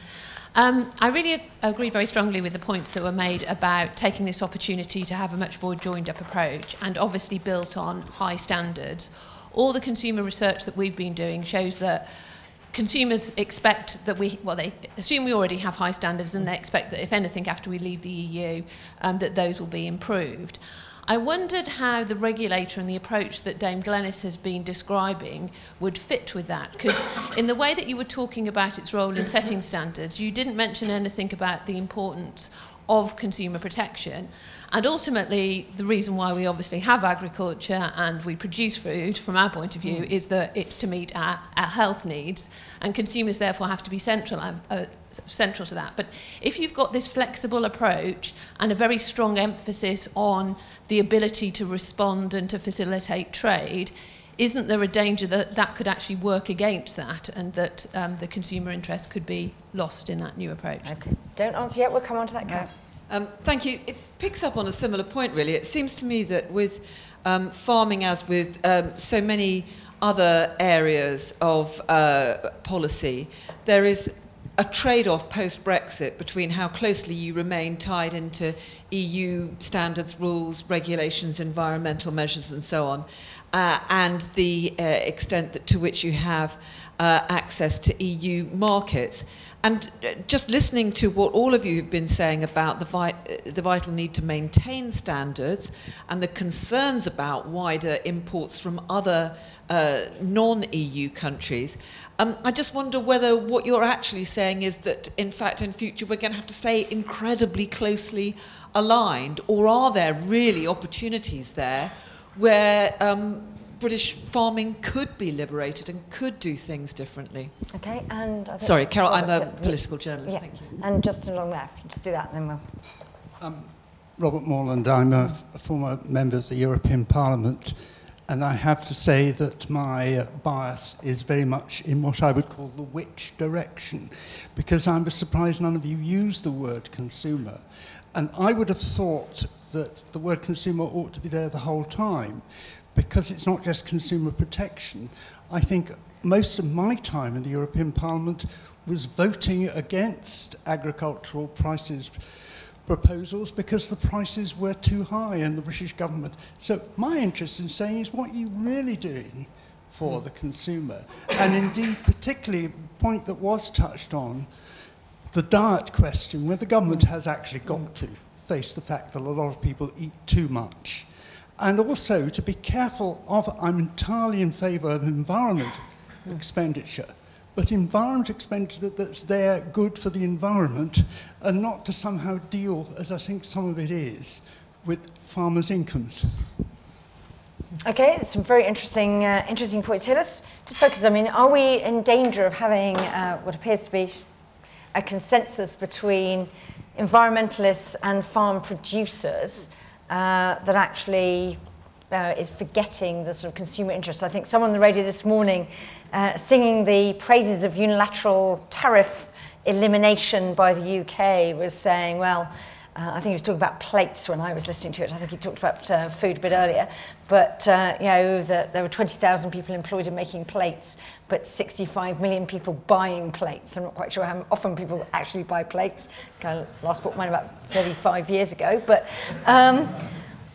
Um, I really ag- agree very strongly with the points that were made about taking this opportunity to have a much more joined up approach and obviously built on high standards. All the consumer research that we've been doing shows that consumers expect that we, well, they assume we already have high standards and they expect that if anything after we leave the EU, um, that those will be improved. I wondered how the regulator and the approach that Dame Glenys has been describing would fit with that. Because in the way that you were talking about its role in setting standards, you didn't mention anything about the importance of consumer protection. And ultimately, the reason why we obviously have agriculture and we produce food, from our point of view, is that it's to meet our, our health needs, and consumers therefore have to be central, uh, central to that. But if you've got this flexible approach and a very strong emphasis on the ability to respond and to facilitate trade, isn't there a danger that that could actually work against that and that um, the consumer interest could be lost in that new approach? Okay. Don't answer yet. We'll come on to that. Karen. Um, thank you. It picks up on a similar point, really. It seems to me that with um, farming, as with um, so many other areas of uh, policy, there is a trade off post Brexit between how closely you remain tied into EU standards, rules, regulations, environmental measures, and so on, uh, and the uh, extent that, to which you have uh, access to EU markets. And uh, just listening to what all of you have been saying about the, vi- uh, the vital need to maintain standards and the concerns about wider imports from other uh, non EU countries, um, I just wonder whether what you're actually saying is that, in fact, in future we're going to have to stay incredibly closely aligned, or are there really opportunities there where um, British farming could be liberated and could do things differently? Okay. And I Sorry, Carol, I'm a Robert, political journalist. Yeah. Thank you. And just along there. Just do that, and then we'll. Robert Moreland. I'm a, a former member of the European Parliament, and I have to say that my uh, bias is very much in what I would call the which direction, because I was surprised none of you used the word consumer. And I would have thought that the word consumer ought to be there the whole time, because it's not just consumer protection. I think most of my time in the European Parliament was voting against agricultural prices proposals because the prices were too high in the British government. So my interest in saying is what are you really doing for the consumer? And indeed, particularly a point that was touched on, the diet question, where the government has actually got to face the fact that a lot of people eat too much. And also to be careful of, I'm entirely in favour of environment expenditure, but environment expenditure that's there good for the environment and not to somehow deal, as I think some of it is, with farmers' incomes. Okay, some very interesting, uh, interesting points here. Let's just focus. I mean, are we in danger of having uh, what appears to be a consensus between environmentalists and farm producers uh, that actually uh, is forgetting the sort of consumer interest? I think someone on the radio this morning uh, singing the praises of unilateral tariff elimination by the UK was saying, well, uh, I think he was talking about plates when I was listening to it. I think he talked about uh, food a bit earlier. But, uh, you know, that there were 20,000 people employed in making plates, but 65 million people buying plates. I'm not quite sure how often people actually buy plates. I last bought mine about 35 years ago. But, um,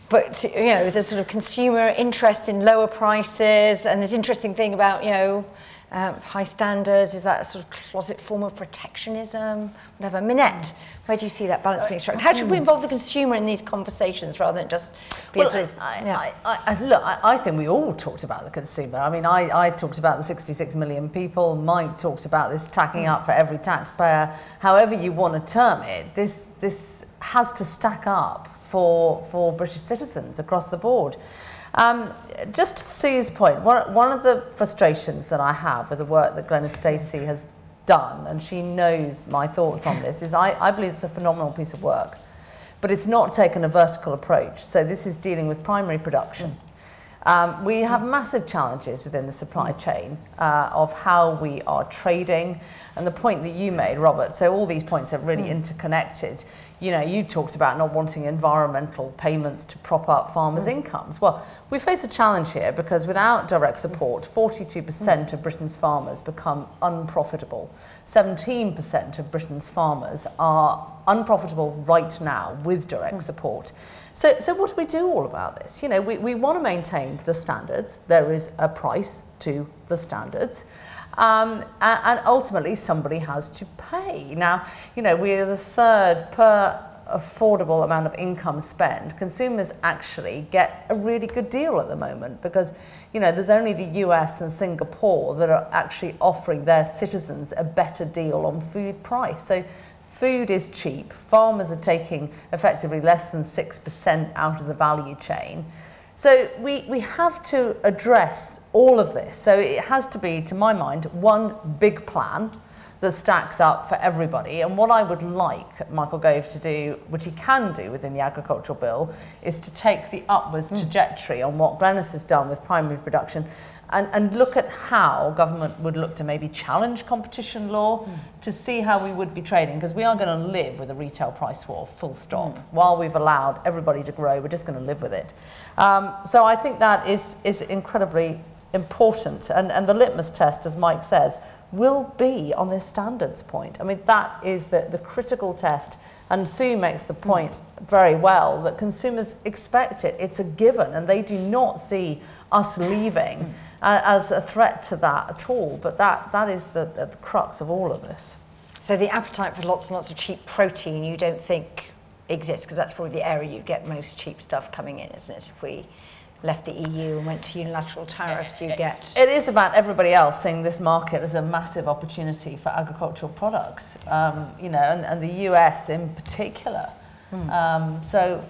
but you know, there's sort of consumer interest in lower prices, and this interesting thing about, you know, um, high standards, is that a sort of closet form of protectionism, whatever. Minette, where do you see that balance being struck? How should we involve the consumer in these conversations rather than just be Well, sort of, I, yeah. I, I, look, I, think we all talked about the consumer. I mean, I, I talked about the 66 million people. Mike talked about this tacking up for every taxpayer. However you want to term it, this, this has to stack up for, for British citizens across the board. Um, just to Sue's point, one, one of the frustrations that I have with the work that Glenys Stacey has done, and she knows my thoughts on this, is I, I believe it's a phenomenal piece of work but it's not taken a vertical approach. So this is dealing with primary production. Um, we have massive challenges within the supply chain uh, of how we are trading, and the point that you made, Robert. So all these points are really interconnected. You know, you talked about not wanting environmental payments to prop up farmers' mm. incomes. Well, we face a challenge here because without direct support, 42% of Britain's farmers become unprofitable. 17% of Britain's farmers are unprofitable right now with direct mm. support. So, so what do we do all about this? You know, we, we want to maintain the standards. There is a price to the standards. Um, and, ultimately, somebody has to pay. Now, you know, we're the third per affordable amount of income spent. Consumers actually get a really good deal at the moment because, you know, there's only the US and Singapore that are actually offering their citizens a better deal on food price. So food is cheap. Farmers are taking effectively less than 6% out of the value chain. So we, we have to address all of this. So it has to be, to my mind, one big plan that stacks up for everybody. And what I would like Michael Gove to do, which he can do within the agricultural bill, is to take the upwards hmm. trajectory on what Glenys has done with primary production and, and look at how government would look to maybe challenge competition law to see how we would be trading because we are going to live with a retail price war full stop. While we've allowed everybody to grow we're just going to live with it. Um, so i think that is, is incredibly important. And, and the litmus test as mike says will be on this standards point. I mean that is the, the critical test. And sue makes the point very well that consumers expect it. It's a given and they do not see us leaving uh, as a threat to that at all. But that, that is the, the, the crux of all of this. So the appetite for lots and lots of cheap protein you don't think exists because that's probably the area you'd get most cheap stuff coming in, isn't it? If we left the EU and went to unilateral tariffs, you get. It is about everybody else seeing this market as a massive opportunity for agricultural products, um, you know, and, and the US in particular. Um, so,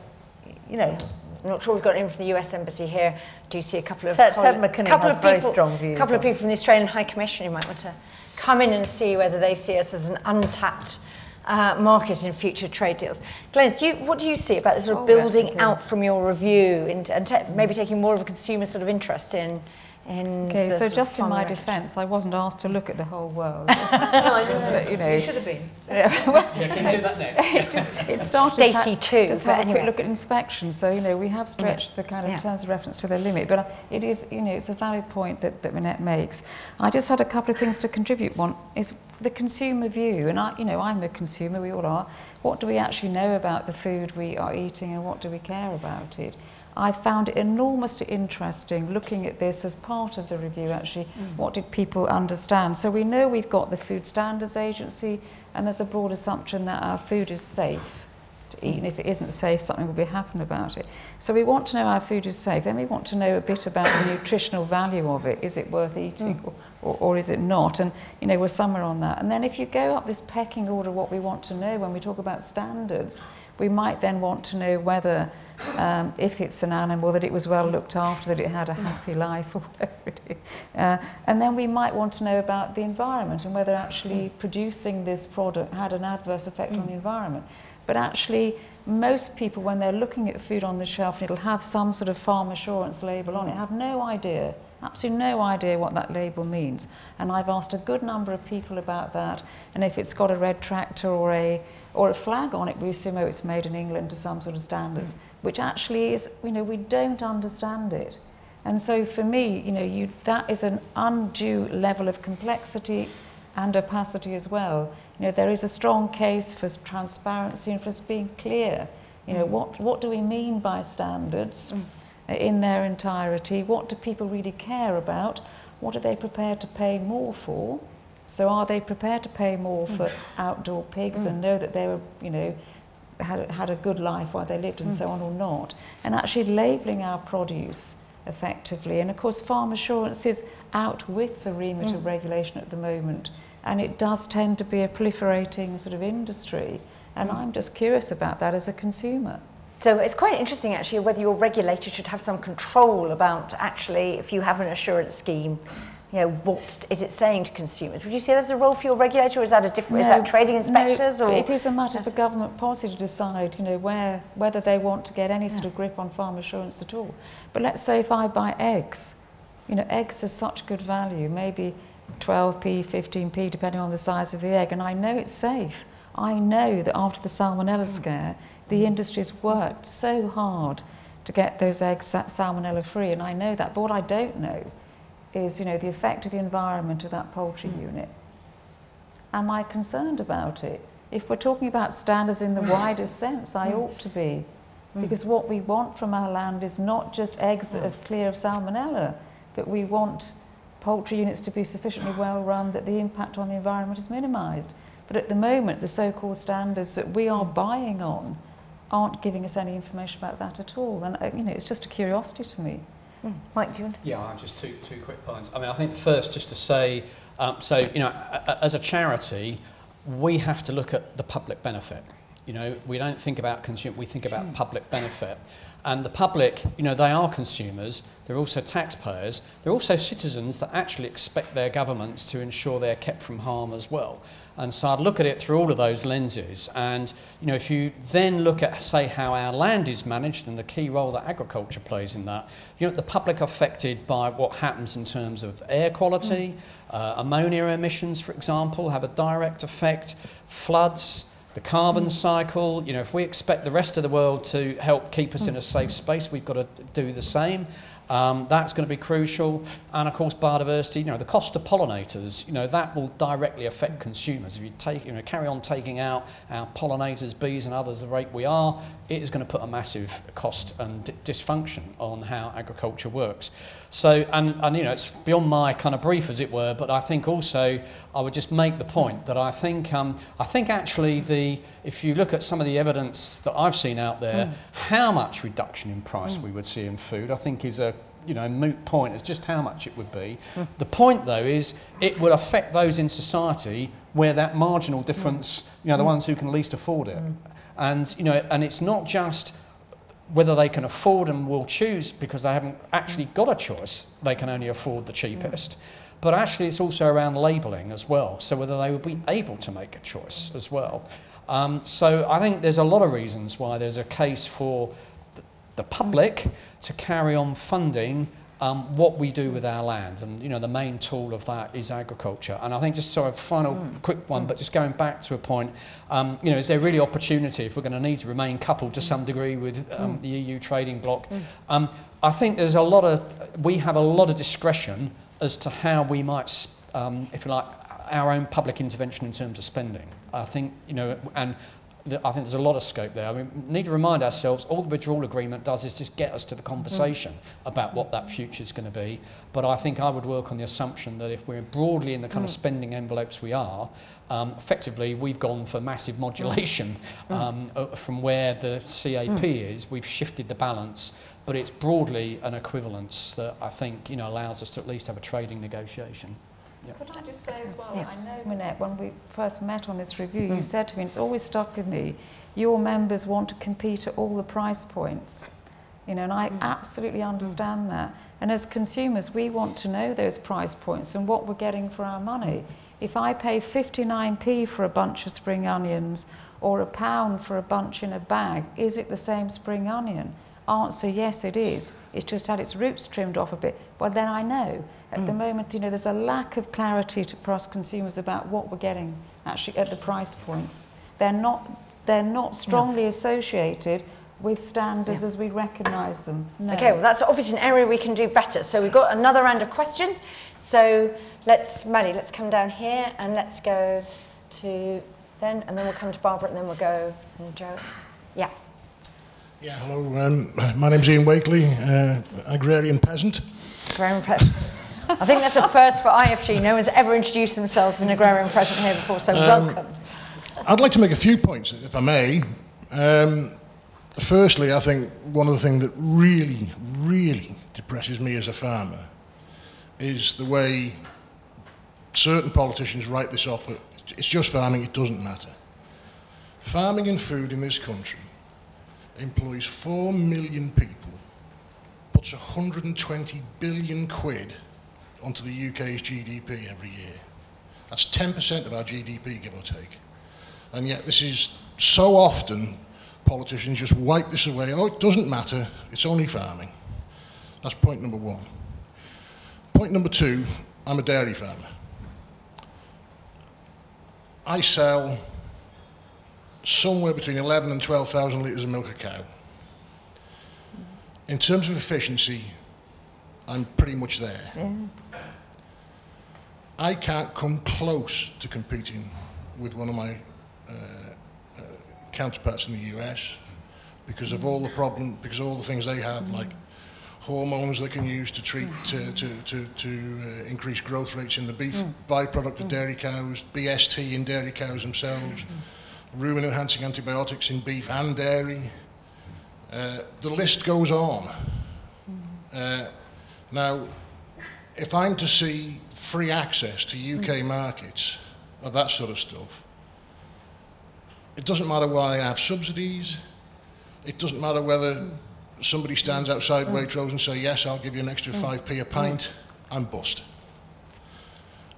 you know, I'm not sure we've got anyone from the US Embassy here. Do see a couple of Ted- Ted McKinney couple has of very people, strong views A couple of people from the Australian High Commission who might want to come in and see whether they see us as an untapped uh, market in future trade deals. Glenys, do you, what do you see about this sort of Oh, building definitely. out from your review and, and ta- maybe taking more of a consumer sort of interest in in Okay, so just in my defence, I wasn't asked to look at the whole world. no, I know. But, you know, You should have been. Yeah, can you do that next? it started Stacey to too, just but have a quick look at inspection. So you know we have stretched the kind of Yeah. terms of reference to the limit, but uh, it is you know it's a valid point that that Minette makes. I just had a couple of things to contribute. One is the consumer view, and I you know I'm a consumer. We all are. What do we actually know about the food we are eating, and what do we care about it? I found it enormously interesting looking at this as part of the review actually. Mm. What did people understand? So we know we've got the food standards agency and there's a broad assumption that our food is safe to eat. And if it isn't safe something will be happen about it. So we want to know our food is safe. Then we want to know a bit about the nutritional value of it. Is it worth eating mm. or, or, or is it not? And you know we're somewhere on that. And then if you go up this pecking order what we want to know when we talk about standards we might then want to know whether um, if it's an animal that it was well looked after that it had a happy life or whatever it is. Uh, and then we might want to know about the environment and whether actually producing this product had an adverse effect on the environment. But actually most people when they're looking at food on the shelf and it'll have some sort of farm assurance label on it have no idea absolutely no idea what that label means. And I've asked a good number of people about that. And if it's got a red tractor or a, or a flag on it, we assume oh, it's made in England to some sort of standards, mm. which actually is, you know, we don't understand it. And so for me, you know, you, that is an undue level of complexity and opacity as well. You know, there is a strong case for transparency and for us being clear. You know, mm. what, what do we mean by standards mm. in their entirety? What do people really care about? What are they prepared to pay more for? So are they prepared to pay more for mm. outdoor pigs mm. and know that they were, you know, had, had a good life while they lived and mm. so on or not? And actually labelling our produce effectively. And of course, farm assurance is out with the remit mm. of regulation at the moment. And it does tend to be a proliferating sort of industry. And mm. I'm just curious about that as a consumer. So it's quite interesting actually whether your regulator should have some control about actually if you have an assurance scheme you know, what is it saying to consumers? Would you say there's a role for your regulator, or is that a different? No, is that trading inspectors? No, or it is a matter for government policy to decide, you know, where whether they want to get any sort of grip on farm assurance at all. But let's say if I buy eggs, you know, eggs are such good value, maybe 12p, 15p, depending on the size of the egg, and I know it's safe. I know that after the salmonella mm. scare, the mm. industry's worked so hard to get those eggs salmonella free, and I know that. But what I don't know is, you know, the effect of the environment of that poultry mm. unit. Am I concerned about it? If we're talking about standards in the widest sense, I mm. ought to be. Because what we want from our land is not just eggs that are clear of salmonella, but we want poultry units to be sufficiently well run that the impact on the environment is minimised. But at the moment, the so-called standards that we are buying on aren't giving us any information about that at all. And, uh, you know, it's just a curiosity to me. Mm. Mike, do you want? Yeah, just two, two quick points. I mean, I think first, just to say, um, so, you know, as a charity, we have to look at the public benefit. You know, we don't think about consumer, we think about hmm. public benefit. And the public, you know, they are consumers they're also taxpayers, they're also citizens that actually expect their governments to ensure they're kept from harm as well. And so I'd look at it through all of those lenses. And you know, if you then look at, say, how our land is managed and the key role that agriculture plays in that, you know, the public affected by what happens in terms of air quality, mm. uh, ammonia emissions, for example, have a direct effect, floods, the carbon mm. cycle. You know, if we expect the rest of the world to help keep us mm. in a safe space, we've got to do the same. Um, that's going to be crucial. And of course, biodiversity, you know, the cost of pollinators, you know, that will directly affect consumers. If you take, you know, carry on taking out our pollinators, bees and others the rate we are, it is going to put a massive cost and dysfunction on how agriculture works. So, and, and, you know, it's beyond my kind of brief, as it were, but I think also I would just make the point that I think, um, I think actually the, if you look at some of the evidence that I've seen out there, mm. how much reduction in price mm. we would see in food, I think is a you know, moot point as just how much it would be. Mm. The point, though, is it will affect those in society where that marginal difference, you know, the ones who can least afford it. And, you know, and it's not just whether they can afford and will choose because they haven't actually got a choice, they can only afford the cheapest. But actually, it's also around labelling as well, so whether they will be able to make a choice as well. Um, so I think there's a lot of reasons why there's a case for the public to carry on funding um, what we do with our land. And, you know, the main tool of that is agriculture. And I think just sort of final mm. quick one, mm. but just going back to a point, um, you know, is there really opportunity if we're going to need to remain coupled to some degree with um, mm. the EU trading bloc? Mm. Um, I think there's a lot of, we have a lot of discretion as to how we might, um, if you like, our own public intervention in terms of spending. I think, you know, and I think there's a lot of scope there. I mean, we need to remind ourselves all the withdrawal agreement does is just get us to the conversation mm. about what that future is going to be. But I think I would work on the assumption that if we're broadly in the kind mm. of spending envelopes we are, um, effectively we've gone for massive modulation mm. um, mm. from where the CAP mm. is. We've shifted the balance, but it's broadly an equivalence that I think you know allows us to at least have a trading negotiation. Yep. Could I just say as well, yeah. I know, Minette, when we first met on this review, mm. you said to me, it's always stuck with me, your members want to compete at all the price points. You know, and I mm. absolutely mm. understand mm. that. And as consumers, we want to know those price points and what we're getting for our money. If I pay 59p for a bunch of spring onions or a pound for a bunch in a bag, is it the same spring onion? answer, yes, it is. It's just had its roots trimmed off a bit. Well, then I know. At the hmm. moment, you know, there's a lack of clarity to, for us consumers about what we're getting actually at the price points. They're not, they're not strongly associated with standards as we recognise them. No. Okay, well, that's obviously an area we can do better. So we've got another round of questions. So let's, Maddie, let's come down here and let's go to then, and then we'll come to Barbara, and then we'll go and Joe. Yeah. Yeah, hello. Um, my name's Ian Wakely, uh, agrarian peasant. Agrarian President. I think that's a first for IFG. No one's ever introduced themselves as an agrarian peasant here before, so welcome. I'd like to make a few points, if I may. Um, firstly, I think one of the things that really, really depresses me as a farmer is the way certain politicians write this off. It's just farming, it doesn't matter. Farming and food in this country employs 4 million people, puts 120 billion quid onto the UK's GDP every year. That's 10% of our GDP, give or take. And yet, this is so often politicians just wipe this away. Oh, it doesn't matter, it's only farming. That's point number one. Point number two I'm a dairy farmer. I sell somewhere between 11 and 12,000 litres of milk a cow. In terms of efficiency, I'm pretty much there. Yeah. I can't come close to competing with one of my uh, uh, counterparts in the US because of all the problem, because of all the things they have, like hormones they can use to treat, to, to, to, to uh, increase growth rates in the beef byproduct of dairy cows, BST in dairy cows themselves, rumen enhancing antibiotics in beef and dairy. Uh, the list goes on. Mm. Uh, now, if I'm to see free access to UK mm. markets of that sort of stuff, it doesn't matter why I have subsidies. It doesn't matter whether somebody stands mm. outside Waitrose and say, yes, I'll give you an extra 5p a pint. I'm bust.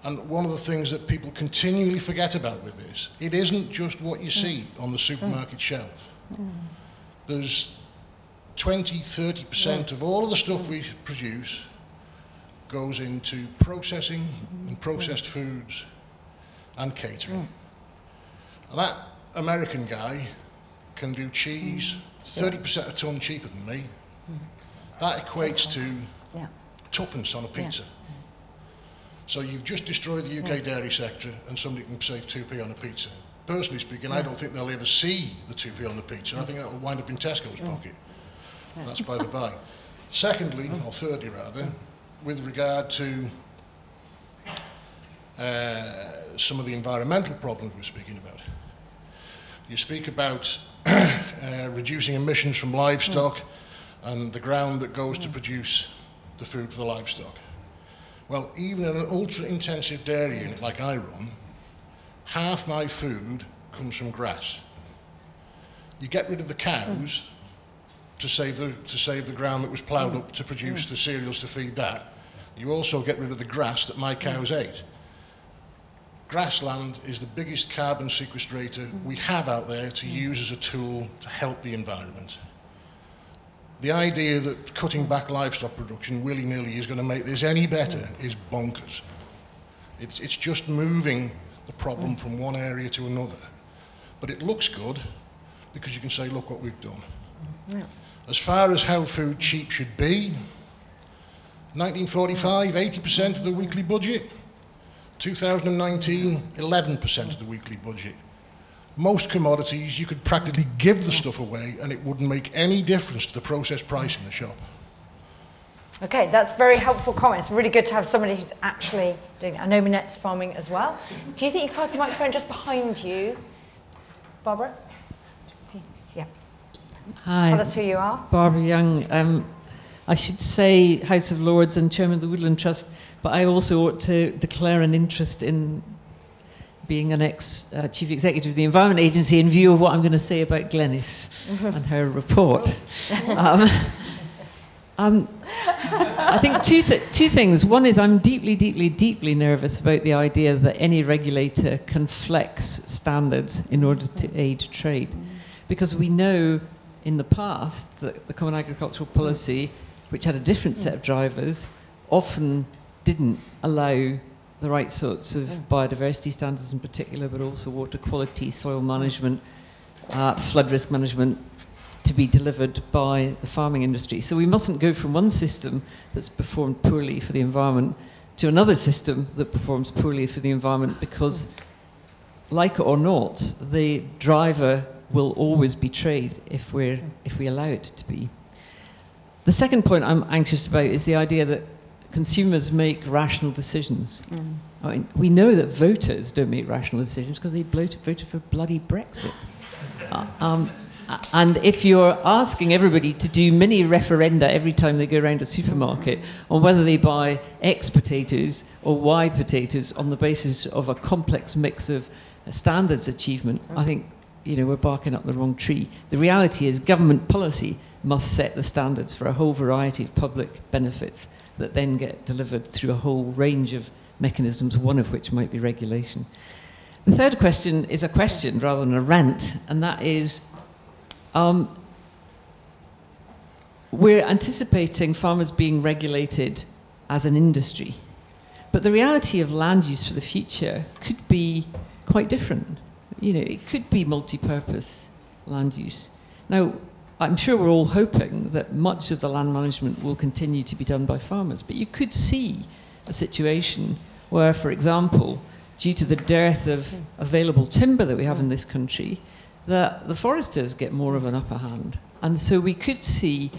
And one of the things that people continually forget about with this, it isn't just what you see mm. on the supermarket mm. shelf. Mm. There's 20, 30% of all of the stuff we produce goes into processing and processed foods and catering. And that American guy can do cheese 30% a ton cheaper than me. That equates to Yeah. tuppence on a pizza. So you've just destroyed the UK mm. dairy sector and somebody can save 2p on a pizza. Personally speaking, I mm. don't think they'll ever see the 2p on the pizza. I think that will wind up in Tesco's mm. pocket. That's by the by. Secondly, or thirdly rather, with regard to uh, some of the environmental problems we're speaking about. You speak about uh, reducing emissions from livestock and the ground that goes to produce the food for the livestock. Well, even in an ultra-intensive dairy unit like I run, half my food comes from grass. You get rid of the cows to save the, to save the ground that was ploughed up to produce the cereals to feed that. You also get rid of the grass that my cows ate. Grassland is the biggest carbon sequestrator we have out there to use as a tool to help the environment. The idea that cutting back livestock production willy-nilly is going to make this any better is bonkers. It's, it's just moving the problem from one area to another. But it looks good because you can say, look what we've done. As far as how food cheap should be, 1945, 80% of the weekly budget. 2019, 11% of the weekly budget. Most commodities, you could practically give the stuff away and it wouldn't make any difference to the processed price in the shop. Okay, that's very helpful comments. Really good to have somebody who's actually doing that. I know Minette's farming as well. Do you think you can pass the microphone just behind you, Barbara? Yeah. Hi, Tell us who you are. Barbara Young. Um, I should say House of Lords and Chairman of the Woodland Trust, but I also ought to declare an interest in being an ex uh, chief executive of the Environment Agency in view of what I'm going to say about Glenys and her report. um, um, I think two, th- two things. One is I'm deeply, deeply, deeply nervous about the idea that any regulator can flex standards in order to aid trade. Because we know in the past that the Common Agricultural Policy, which had a different set of drivers, often didn't allow the right sorts of biodiversity standards in particular, but also water quality, soil management, uh, flood risk management to be delivered by the farming industry. So we mustn't go from one system that's performed poorly for the environment to another system that performs poorly for the environment because, like it or not, the driver will always be trade if, we're, if we allow it to be. The second point I'm anxious about is the idea that consumers make rational decisions. Mm. I mean, we know that voters don't make rational decisions because they voted for bloody Brexit. Uh, um, and if you're asking everybody to do mini referenda every time they go around a supermarket on whether they buy X potatoes or Y potatoes on the basis of a complex mix of standards achievement, I think you know we're barking up the wrong tree. The reality is government policy must set the standards for a whole variety of public benefits that then get delivered through a whole range of mechanisms, one of which might be regulation. The third question is a question rather than a rant, and that is um, we're anticipating farmers being regulated as an industry. But the reality of land use for the future could be quite different. You know, it could be multi-purpose land use. Now, I'm sure we're all hoping that much of the land management will continue to be done by farmers, but you could see a situation where, for example, due to the dearth of available timber that we have in this country, that the foresters get more of an upper hand. And so we could see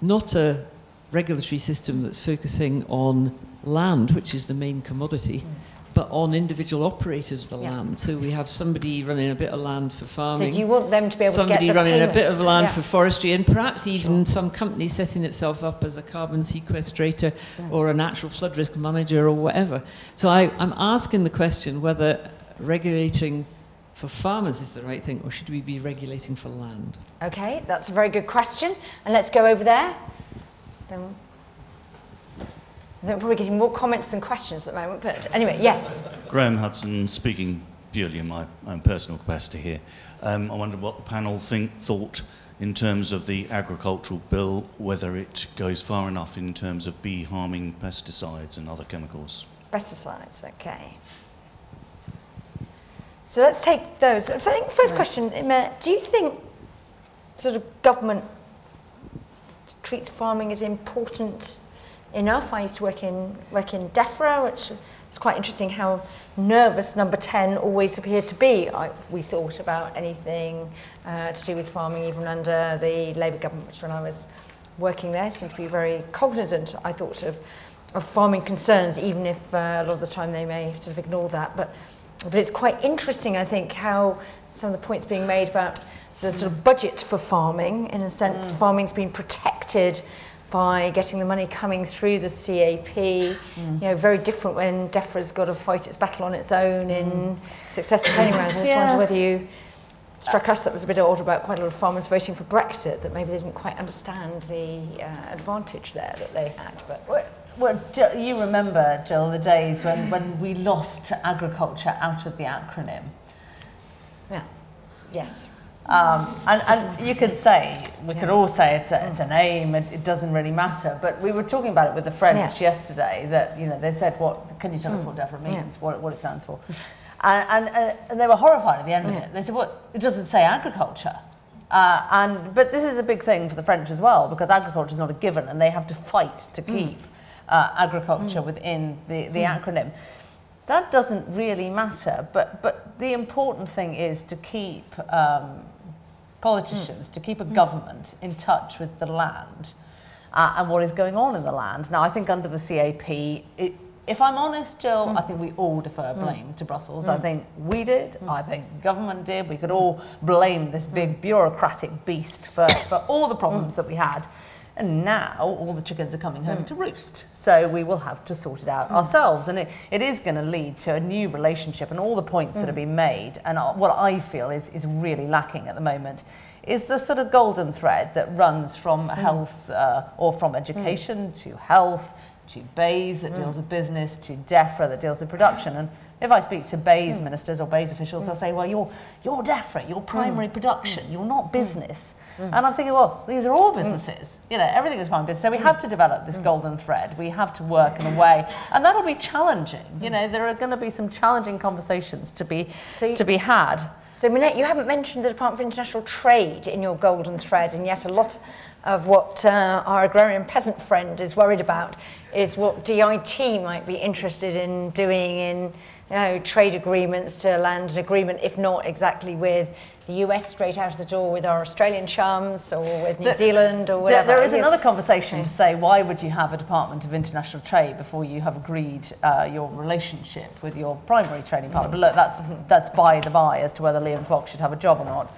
not a regulatory system that's focusing on land, which is the main commodity, but on individual operators of the yeah. land. So we have somebody running a bit of land for farming. Did you want them to be able somebody to get running payments? a bit of land yeah. for forestry, and perhaps even sure. some company setting itself up as a carbon sequestrator yeah. or a natural flood risk manager or whatever. So I, I'm asking the question whether regulating for farmers is the right thing, or should we be regulating for land? Okay, that's a very good question. And let's go over there. Then we're probably getting more comments than questions at the moment, but anyway, yes. Graham Hudson speaking purely in my own personal capacity here. Um, I wonder what the panel think, thought in terms of the agricultural bill, whether it goes far enough in terms of bee harming pesticides and other chemicals. Pesticides, okay. So let's take those. I think first question, do you think sort of government treats farming as important enough? I used to work in work in DEFRA, which is quite interesting how nervous number 10 always appeared to be. I, we thought about anything uh, to do with farming, even under the Labour government, which when I was working there seemed to be very cognizant, I thought, of, of farming concerns, even if uh, a lot of the time they may sort of ignore that. But but it's quite interesting, I think, how some of the points being made about the sort of budget for farming, in a sense, mm. farming's been protected by getting the money coming through the CAP. Mm. You know, very different when DEFRA's got to fight its battle on its own in mm. successive planning rounds. I just yeah. wonder whether you struck us that was a bit odd about quite a lot of farmers voting for Brexit, that maybe they didn't quite understand the uh, advantage there that they had. But well, you remember, Jill, the days when, when we lost agriculture out of the acronym. Yeah. Yes. Um, and, and you could say, we yeah. could all say it's, a, it's a name, it, it doesn't really matter. But we were talking about it with the French yeah. yesterday that, you know, they said, what, can you tell mm. us what DEFRA means, yeah. what, what it stands for? and, and, uh, and, they were horrified at the end of it. They said, well, it doesn't say agriculture. Uh, and, but this is a big thing for the French as well, because agriculture is not a given and they have to fight to mm. keep mm uh, agriculture mm. within the, the mm. acronym. That doesn't really matter, but, but the important thing is to keep um, politicians mm. to keep a hmm. government in touch with the land uh, and what is going on in the land. Now, I think under the CAP, it, if I'm honest, Jill, mm. I think we all defer hmm. blame mm. to Brussels. Mm. I hmm. think we did. Mm. I think government did. We could all blame this big bureaucratic beast for, for all the problems mm. that we had. And now all the chickens are coming home mm. to roost. So we will have to sort it out mm. ourselves. And it, it is going to lead to a new relationship and all the points mm. that have been made. And uh, what I feel is, is really lacking at the moment is the sort of golden thread that runs from mm. health uh, or from education mm. to health to Bayes that mm. deals with business to DEFRA that deals with production. And if I speak to Bayes mm. ministers or Bayes officials, mm. they'll say, well, you're, you're DEFRA, you're primary mm. production, mm. you're not mm. business. Mm. Mm. And I'm thinking, well, these are all businesses. Mm. You know, everything is fine business. So we have to develop this mm. golden thread. We have to work in a way, and that'll be challenging. You know, there are going to be some challenging conversations to be, So you- to be had. So, Minette, you haven't mentioned the Department for International Trade in your golden thread, and yet a lot of what uh, our agrarian peasant friend is worried about is what DIT might be interested in doing in you know, trade agreements to land an agreement, if not exactly with the US straight out of the door with our Australian chums or with New The- Zealand or whatever. there is another conversation to say why would you have a Department of International Trade before you have agreed uh, your relationship with your primary trading partner? But look, that's that's by the by as to whether Liam Fox should have a job or not.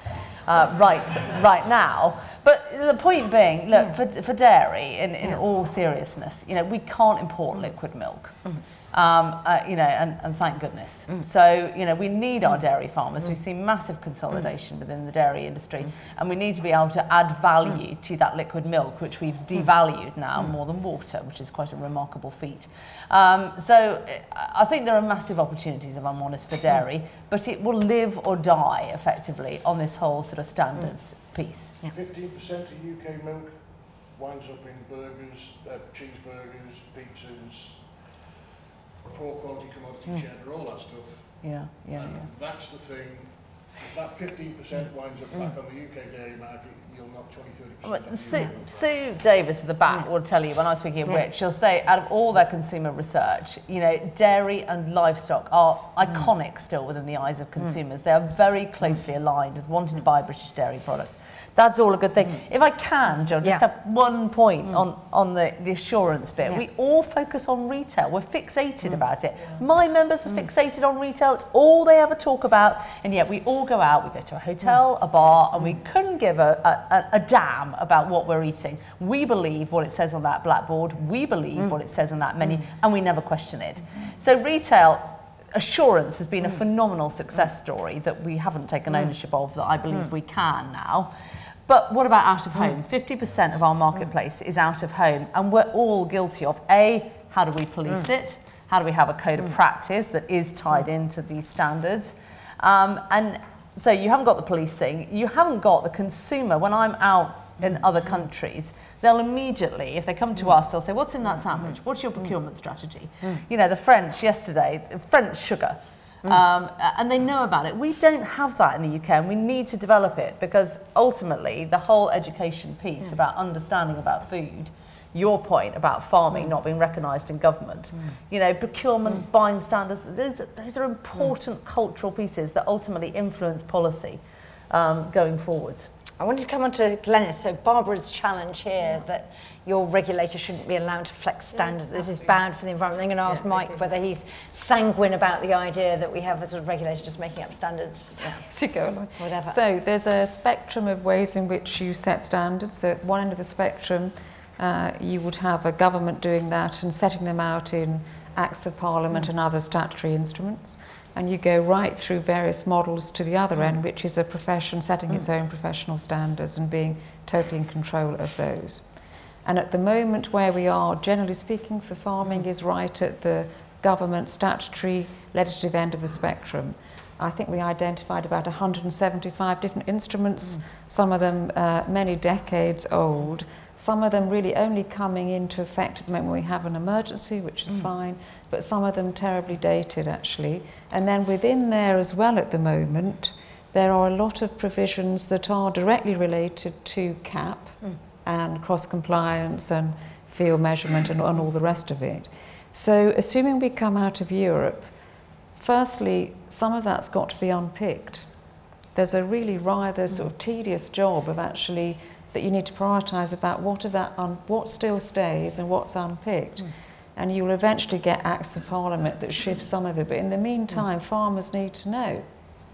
Uh, right, right now. But the point being, look, for, for dairy, in, in all seriousness, you know, we can't import liquid milk. Um, uh, you know, and, and thank goodness. So, you know, we need our dairy farmers. We've seen massive consolidation within the dairy industry, and we need to be able to add value to that liquid milk, which we've devalued now more than water, which is quite a remarkable feat. Um, so, uh, I think there are massive opportunities, if I'm honest, for dairy, but it will live or die effectively on this whole sort of standards piece. 15% of UK milk winds up in burgers, uh, cheeseburgers, pizzas, poor quality commodity hmm. cheddar, all that stuff. Yeah, yeah, and yeah. that's the thing. If that 15% hmm. winds up back on the UK dairy market, you'll knock 20, 30% Well, off the Sue, UK. Sue Davies at the back hmm. will tell you when I was speaking of which, she'll say out of all their consumer research, you know, dairy and livestock are iconic still within the eyes of consumers. They are very closely aligned with wanting to buy British dairy products. That's all a good thing. Mm. If I can, Joe, just Yeah. have one point mm. on, on the, the assurance bit. Yeah. We all focus on retail. We're fixated mm. about it. My members are fixated on retail. It's all they ever talk about. And yet we all go out, we go to a hotel, a bar, and we couldn't give a, a, a, a damn about what we're eating. We believe what it says on that blackboard. We believe what it says on that menu, and we never question it. So retail assurance has been a mm. phenomenal success story that we haven't taken mm. ownership of that I mm. believe we can now. But what about out of home? 50% of our marketplace is out of home, and we're all guilty of A, how do we police it? How do we have a code of practice that is tied into these standards? Um, and so you haven't got the policing, you haven't got the consumer. When I'm out in other countries, they'll immediately, if they come to mm. us, they'll say, What's in that sandwich? What's your procurement strategy? Mm. You know, the French yesterday, French sugar. Mm. Um, and they know about it. We don't have that in the UK, and we need to develop it because ultimately, the whole education piece about understanding about food, your point about farming not being recognised in government, you know, procurement, buying standards, those, those are important cultural pieces that ultimately influence policy um, going forwards. I wanted to come on to Glenys. So Barbara's challenge here that your regulator shouldn't be allowed to flex standards. this is bad for the environment. I'm going to ask Mike whether he's sanguine about the idea that we have a sort of regulator just making up standards. Yeah, to go along. Whatever. So there's a spectrum of ways in which you set standards. So at one end of the spectrum, uh, you would have a government doing that and setting them out in acts of parliament and other statutory instruments. And you go right through various models to the other end, mm. which is a profession setting its mm. own professional standards and being totally in control of those. And at the moment where we are, generally speaking, for farming mm. is right at the government statutory legislative end of the spectrum. I think we identified about 175 different instruments, some of them uh, many decades old, some of them really only coming into effect at the moment when we have an emergency, which is mm. fine, but some of them terribly dated actually. And then within there as well at the moment, there are a lot of provisions that are directly related to CAP mm. and cross compliance and field measurement and, and all the rest of it. So, assuming we come out of Europe, firstly, some of that's got to be unpicked. There's a really rather mm. sort of tedious job of actually that you need to prioritise about what of that un, what still stays and what's unpicked. Hmm. And you'll eventually get acts of parliament that shift some of it. But in the meantime, hmm. farmers need to know.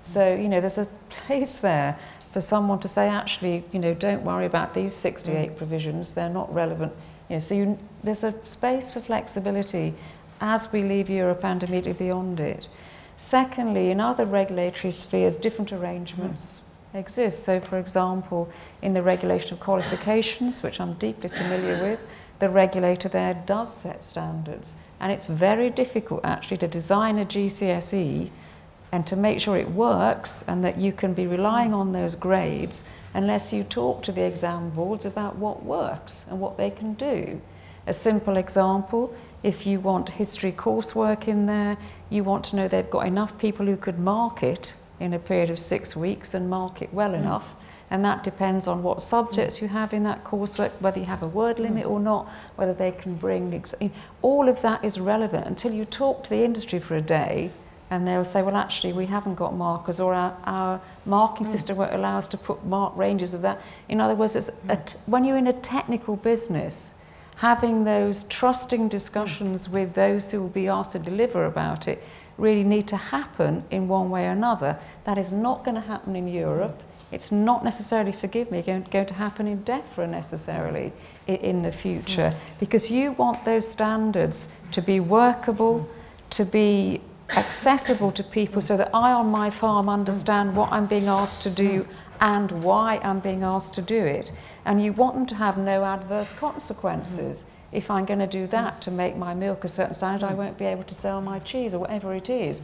So, you know, there's a place there for someone to say, actually, you know, don't worry about these 68 hmm. provisions, they're not relevant. You know, so you, there's a space for flexibility as we leave Europe and immediately beyond it. Secondly, in other regulatory spheres, different arrangements exist. So, for example, in the regulation of qualifications, which I'm deeply familiar with, the regulator there does set standards. And it's very difficult actually to design a GCSE and to make sure it works and that you can be relying on those grades unless you talk to the exam boards about what works and what they can do. A simple example, if you want history coursework in there, you want to know they've got enough people who could mark it in a period of six weeks and mark it well mm. enough. And that depends on what subjects you have in that coursework, whether you have a word limit or not, whether they can bring. All of that is relevant until you talk to the industry for a day and they'll say, well, actually, we haven't got markers, or our, our marking mm. system won't allow us to put mark ranges of that. In other words, it's mm. when you're in a technical business, having those trusting discussions mm. with those who will be asked to deliver about it really need to happen in one way or another. That is not going to happen in Europe. It's not necessarily, forgive me, going, going to happen in DEFRA necessarily in, in the future, because you want those standards to be workable, to be accessible to people so that I on my farm understand what I'm being asked to do and why I'm being asked to do it. And you want them to have no adverse consequences. If I'm going to do that to make my milk a certain standard, I won't be able to sell my cheese or whatever it is.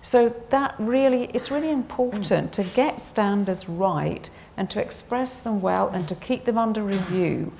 So that really, it's really important to get standards right and to express them well and to keep them under review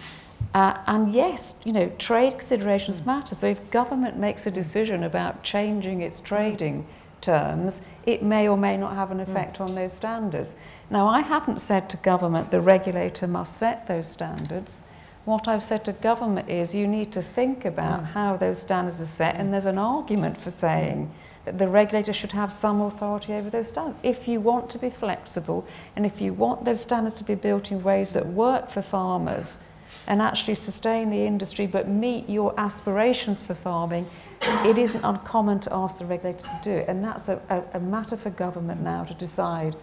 uh, and yes, you know, trade considerations matter. So if government makes a decision about changing its trading terms, it may or may not have an effect on those standards. Now, I haven't said to government the regulator must set those standards. What I've said to government is you need to think about mm. how those standards are set, and there's an argument for saying that the regulator should have some authority over those standards. If you want to be flexible, and if you want those standards to be built in ways that work for farmers, and actually sustain the industry but meet your aspirations for farming, it isn't uncommon to ask the regulator to do it. And that's a, a, a matter for government now to decide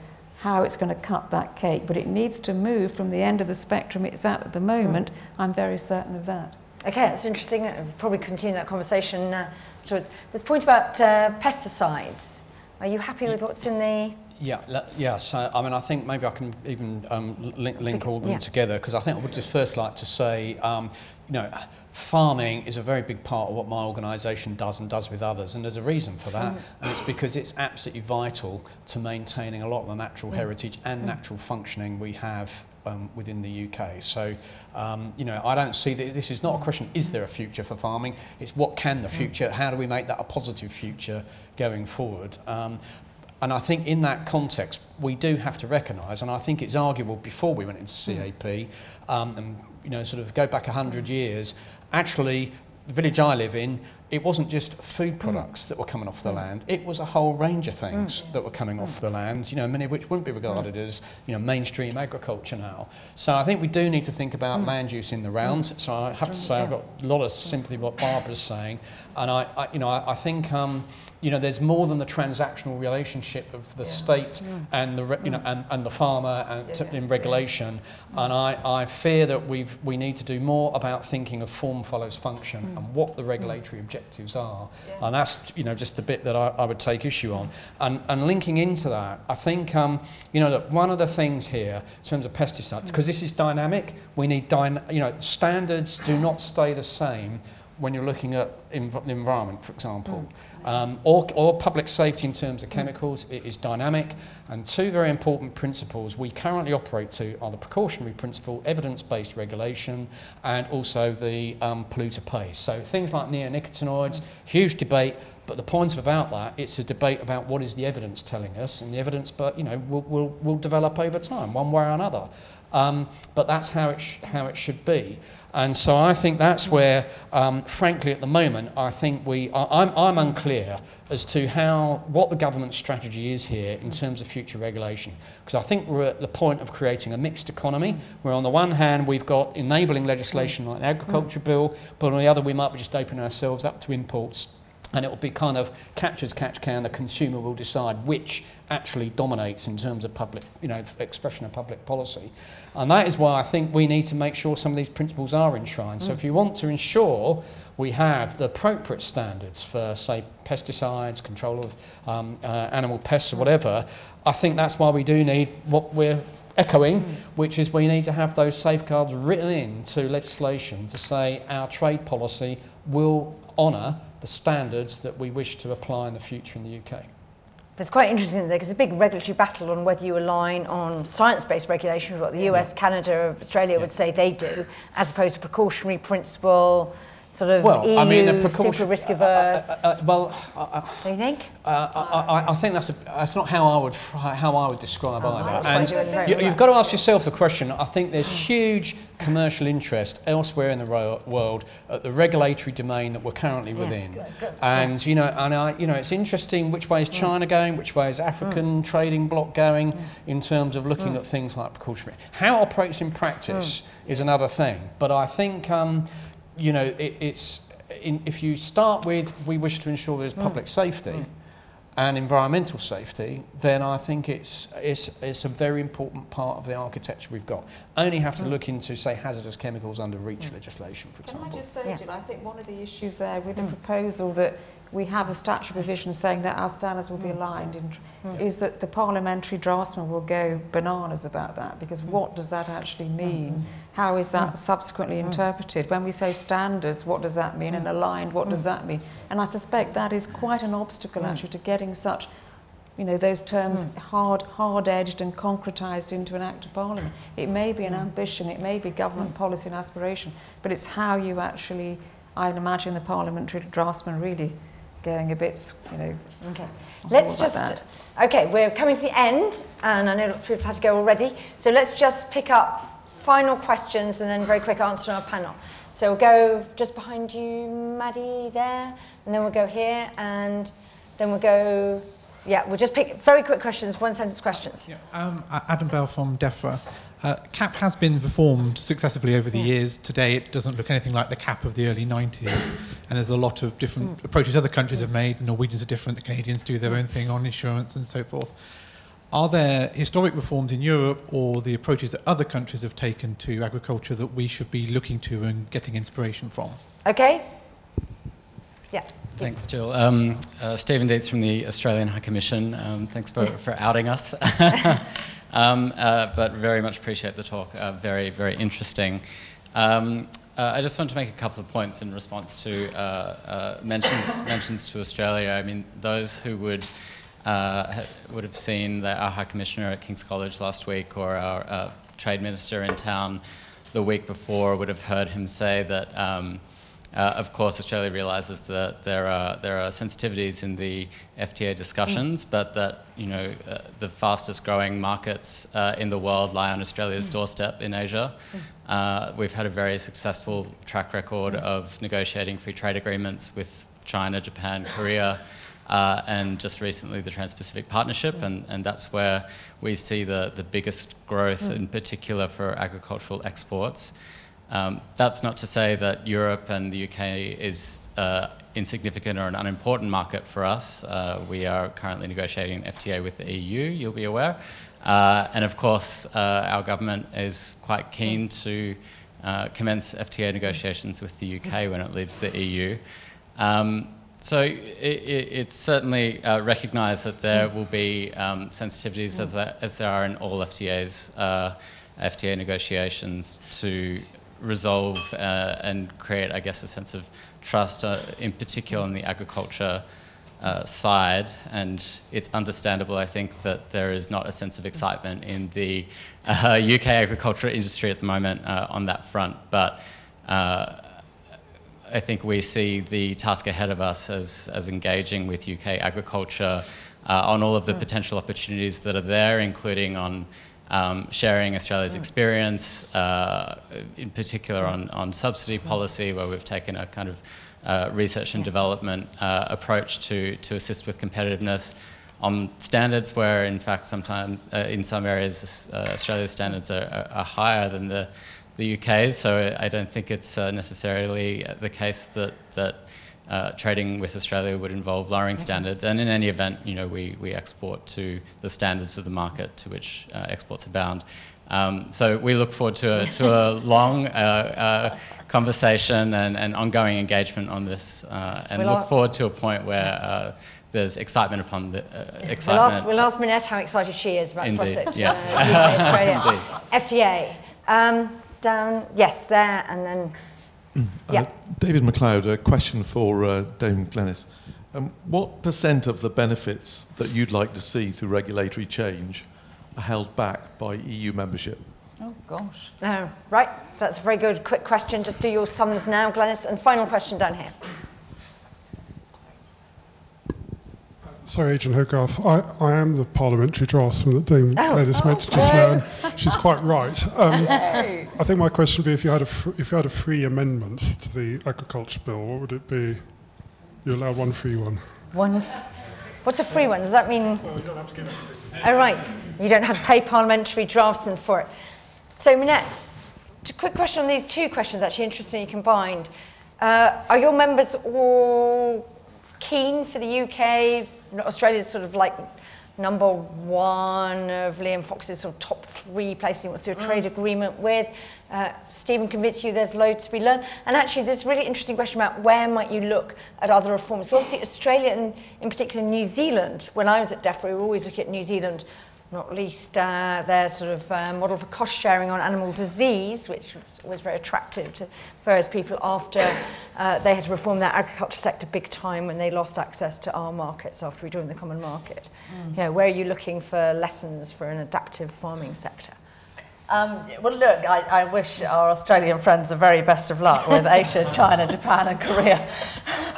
how it's going to cut that cake. But it needs to move from the end of the spectrum it's at at the moment. Mm. I'm very certain of that. Okay, that's interesting. We'll probably continue that conversation uh, a point about uh, pesticides. Are you happy with what's in the yeah, yeah. So, I mean, I think maybe I can even um, link, link all them yeah. together because I think I would just first like to say, um, you know, farming is a very big part of what my organisation does and does with others, and there's a reason for that, mm. and it's because it's absolutely vital to maintaining a lot of the natural mm. heritage and mm. natural functioning we have um, within the UK. So, um, you know, I don't see that this is not a question, is there a future for farming? It's what can the mm. future, how do we make that a positive future going forward? Um, And I think in that context, we do have to recognise, and I think it's arguable before we went into hmm. CAP, um, and you know, sort of go back 100 years, actually, the village I live in, it wasn't just food hmm. products mm. that were coming off the mm. land, it was a whole range of things mm. that were coming mm. off hmm. the land, you know, many of which wouldn't be regarded mm. as, you know, mainstream agriculture now. So I think we do need to think about mm. land use in the round. Mm. So I have to say I've got a lot of sympathy with what Barbara's saying. And I, I you know, I, I think um, you know, there's more than the transactional relationship of the yeah. state mm. and the, you know, mm. and, and the farmer and yeah, yeah. in regulation. Yeah. And I, I fear that we've, we need to do more about thinking of form follows function mm. and what the regulatory mm. objectives are. Yeah. And that's, you know, just the bit that I, I would take issue on. And, and linking into that, I think, um, you know, that one of the things here in terms of pesticides, because this is dynamic, we need, dyna- you know, standards do not stay the same when you're looking at env- the environment, for example, mm. Um, or, or public safety in terms of chemicals, it is dynamic. And two very important principles we currently operate to are the precautionary principle, evidence-based regulation, and also the um, polluter pays. So things like neonicotinoids, huge debate. But the point about that, it's a debate about what is the evidence telling us, and the evidence, but you know, will, will, will develop over time, one way or another. Um, but that's how it, sh- how it should be. And so I think that's where, um, frankly, at the moment, I think we are, I'm, I'm unclear as to how what the government's strategy is here in terms of future regulation. Because I think we're at the point of creating a mixed economy, where on the one hand we've got enabling legislation like the agriculture bill, but on the other we might be just opening ourselves up to imports and it will be kind of catch as catch can. The consumer will decide which actually dominates in terms of public, you know, expression of public policy. And that is why I think we need to make sure some of these principles are enshrined. Mm. So if you want to ensure we have the appropriate standards for, say, pesticides, control of um, uh, animal pests or whatever, I think that's why we do need what we're echoing, which is we need to have those safeguards written into legislation to say our trade policy will honour the standards that we wish to apply in the future in the UK. It's quite interesting there because there's a big regulatory battle on whether you align on science-based regulations, what the US, yeah. Canada, Australia yeah. would say they do, as opposed to precautionary principle, sort of Well, EU, I mean, the precaution- super risk averse. Uh, well, uh, do you think? Uh, I, I, I think that's, a, that's not how I would how I would describe Oh, either. that's what you're doing you, you've got to ask yourself the question. I think there's huge commercial interest elsewhere in the ro- world at the regulatory domain that we're currently within, and you know, and I, you know, it's interesting which way is Mm. China going, which way is African trading bloc going in terms of looking at things like precautionary. How it operates in practice is another thing, but I think. Um, you know, it, it's in, if you start with we wish to ensure there's mm. public mm. safety mm. and environmental safety, then I think it's, it's, it's a very important part of the architecture we've got. Only have to mm. look into, say, hazardous chemicals under REACH mm. legislation, for example. Can I just say, yeah. Jill, I think one of the issues there with the mm. proposal that we have a statutory provision saying that our standards will be mm. aligned in, mm. is that the parliamentary draftsman will go bananas about that because what does that actually mean? Mm. How is that mm. subsequently mm. interpreted? When we say standards, what does that mean? And mm. aligned, what does that mean? And I suspect that is quite an obstacle actually to getting such you know, those terms hard, hard-edged and concretized into an act of parliament. It may be an ambition, it may be government policy and aspiration, but it's how you actually, I'd imagine the parliamentary draftsman really going a bit, you know, Okay. Let's just. Okay, we're coming to the end, and I know lots of people have had to go already. So let's just pick up final questions and then very quick answer on our panel. So we'll go just behind you, Maddie, there, and then we'll go here, and then we'll go. Yeah, we'll just pick very quick questions, one sentence questions. Yeah, um, Adam Bell from DEFRA. Uh, CAP has been reformed successively over the years. Today, it doesn't look anything like the CAP of the early 90s, and there's a lot of different approaches other countries have made. The Norwegians are different, the Canadians do their own thing on insurance and so forth. Are there historic reforms in Europe or the approaches that other countries have taken to agriculture that we should be looking to and getting inspiration from? Okay? Yeah. Thanks, Jill. Um, uh, Stephen Dietz from the Australian High Commission. Um, thanks for, for outing us. um, uh, but very much appreciate the talk. Uh, very, very interesting. Um, uh, I just want to make a couple of points in response to uh, uh, mentions, mentions to Australia. I mean, those who would uh, would have seen that our High Commissioner at King's College last week or our uh, Trade Minister in town the week before would have heard him say that. Um, uh, of course, Australia realises that there are there are sensitivities in the FTA discussions, but that you know uh, the fastest growing markets uh, in the world lie on Australia's doorstep in Asia. Uh, we've had a very successful track record of negotiating free trade agreements with China, Japan, Korea. Uh, and just recently the Trans-Pacific Partnership, and, and that's where we see the, the biggest growth, in particular for agricultural exports. Um, that's not to say that Europe and the UK is uh, insignificant or an unimportant market for us. Uh, we are currently negotiating an FTA with the EU, you'll be aware. Uh, and of course, uh, our government is quite keen to uh, commence FTA negotiations with the UK when it leaves the EU. Um, so it, it, it's certainly uh, recognised that there will be um, sensitivities as there, as there are in all FTAs, uh, FTA negotiations to resolve uh, and create, I guess, a sense of trust, uh, in particular on the agriculture uh, side. And it's understandable, I think, that there is not a sense of excitement in the uh, UK agriculture industry at the moment uh, on that front. But uh, I think we see the task ahead of us as, as engaging with UK agriculture uh, on all of the potential opportunities that are there, including on um, sharing Australia's experience, uh, in particular on, on subsidy policy, where we've taken a kind of uh, research and development uh, approach to, to assist with competitiveness. On standards, where in fact, sometimes uh, in some areas, uh, Australia's standards are, are higher than the, the UK's, so I don't think it's uh, necessarily the case that, that uh, trading with Australia would involve lowering standards. And in any event, you know, we, we export to the standards of the market to which uh, exports are bound. Um, so we look forward to a, to a long uh, uh, conversation and, and ongoing engagement on this, uh, and We'll look forward to a point where uh, there's excitement upon the uh, We'll excitement. ask, we'll ask Minette how excited she is about Indeed, Frossett. yeah. Uh, UK. FTA. Um, down, yes, there, and then, yeah. Uh, David McLeod, a question for uh, Dame Glenys. Um, what percent of the benefits that you'd like to see through regulatory change are held back by EU membership? Oh, gosh. No, right, that's a very good, quick question. Just do your sums now, Glenys. And final question down here. Sorry, Agent Hogarth. I, I am the parliamentary draftsman that Dame Oh. Gladys Oh, mentioned just now. She's quite right. Um, I think my question would be if you had a fr- if you had a free amendment to the agriculture bill, what would it be? You're allowed one free one. One. f- What's a free one? Does that mean? Well, you don't have to give anything. Oh, right. You don't have to pay parliamentary draftsmen for it. So, Minette, a quick question on these two questions, actually, interestingly combined. Uh, are your members all keen for the UK? Australia's sort of like number one of Liam Fox's sort of top three places he wants to do a trade agreement with. Uh, Stephen convinced you there's loads to be learned. And actually, there's a really interesting question about where might you look at other reforms. So obviously, Australia and in particular New Zealand, when I was at DEFRA, we were always looking at New Zealand not least uh, their sort of uh, model for cost sharing on animal disease, which was always very attractive to various people after uh, they had to reform their agriculture sector big time when they lost access to our markets after we joined the common market. Mm. Yeah, where are you looking for lessons for an adaptive farming sector? Um, well, look, I, I wish our Australian friends the very best of luck with Asia, China, Japan, and Korea.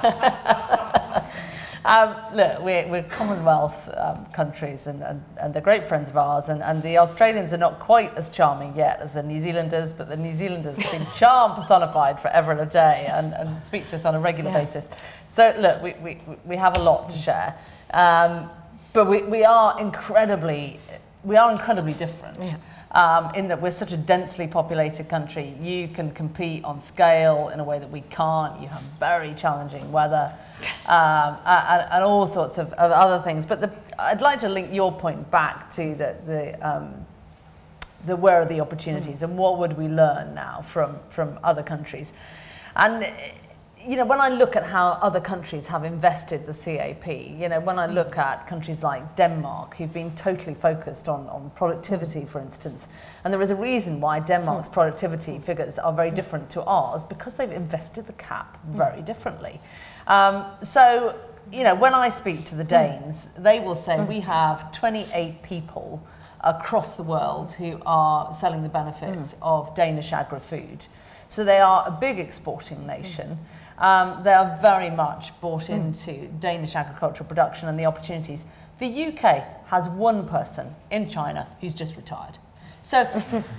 um, look, we're, we're Commonwealth um, countries and, and, and they're great friends of ours, and, and the Australians are not quite as charming yet as the New Zealanders, but the New Zealanders have been charm personified forever and a day and, and speak to us on a regular Yeah. basis. So, look, we, we, we have a lot to share. Um, but we, we are incredibly, we are incredibly different um, in that we're such a densely populated country. You can compete on scale in a way that we can't. You have very challenging weather um, and, and all sorts of, of other things. But the, I'd like to link your point back to the, the, um, the where are the opportunities and what would we learn now from, from other countries. And you know, when I look at how other countries have invested the CAP, you know, when I look at countries like Denmark, who've been totally focused on, on productivity, for instance, and there is a reason why Denmark's productivity figures are very different to ours because they've invested the cap very differently. Um, so, you know, when I speak to the Danes, they will say we have 28 people across the world who are selling the benefits of Danish agri-food. So they are a big exporting nation. Um, they are very much bought into Danish agricultural production and the opportunities. The UK has one person in China who's just retired. So,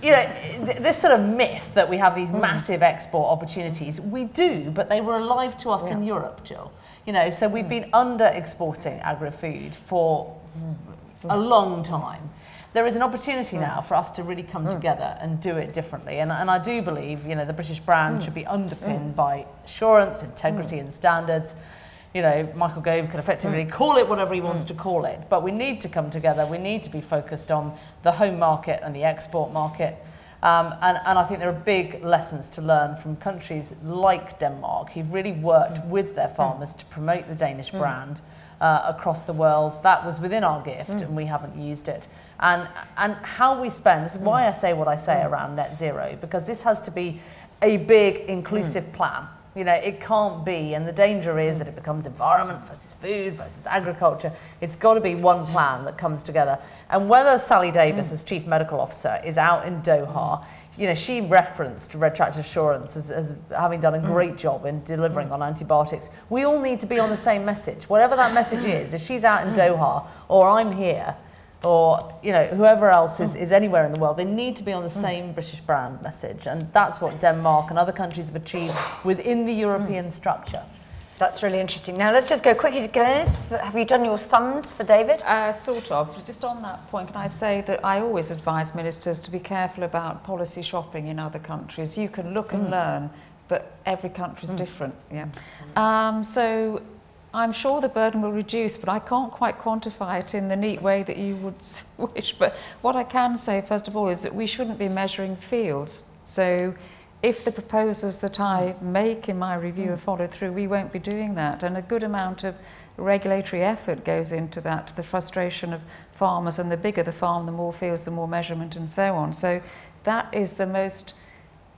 you know, th- this sort of myth that we have these mm. massive export opportunities, we do, but they were alive to us in Europe, Jill. You know, so we've mm. been under exporting agri-food for mm. a long time. There is an opportunity now for us to really come together and do it differently. And, and I do believe, you know, the British brand should be underpinned by assurance, integrity, and standards. You know, Michael Gove could effectively mm. call it whatever he wants mm. to call it, but we need to come together. We need to be focused on the home market and the export market. Um, and, and I think there are big lessons to learn from countries like Denmark who've really worked mm. with their farmers to promote the Danish brand uh, across the world. That was within our gift and we haven't used it. And, and how we spend, this is why I say what I say around net zero, because this has to be a big inclusive plan. You know, it can't be, and the danger is that it becomes environment versus food versus agriculture. It's got to be one plan that comes together. And whether Sally Davies, as Chief Medical Officer, is out in Doha, you know, she referenced Red Tractor Assurance as, as having done a mm. great job in delivering on antibiotics. We all need to be on the same message. Whatever that message is, if she's out in mm. Doha or I'm here, or you know whoever else is, hmm. is anywhere in the world they need to be on the hmm. same british brand message and that's what denmark and other countries have achieved within the hmm. european structure That's really interesting. Now let's just go quickly to Glenys. Have you done your sums for David? Uh, sort of. Just on that point, can I say that I always advise ministers to be careful about policy shopping in other countries. You can look and learn, but every country's different. Yeah. Um, so I'm sure the burden will reduce, but I can't quite quantify it in the neat way that you would wish. But what I can say, first of all, is that we shouldn't be measuring fields. So if the proposals that I make in my review are followed through, we won't be doing that. And a good amount of regulatory effort goes into that, the frustration of farmers, and the bigger the farm, the more fields, the more measurement, and so on. So that is the most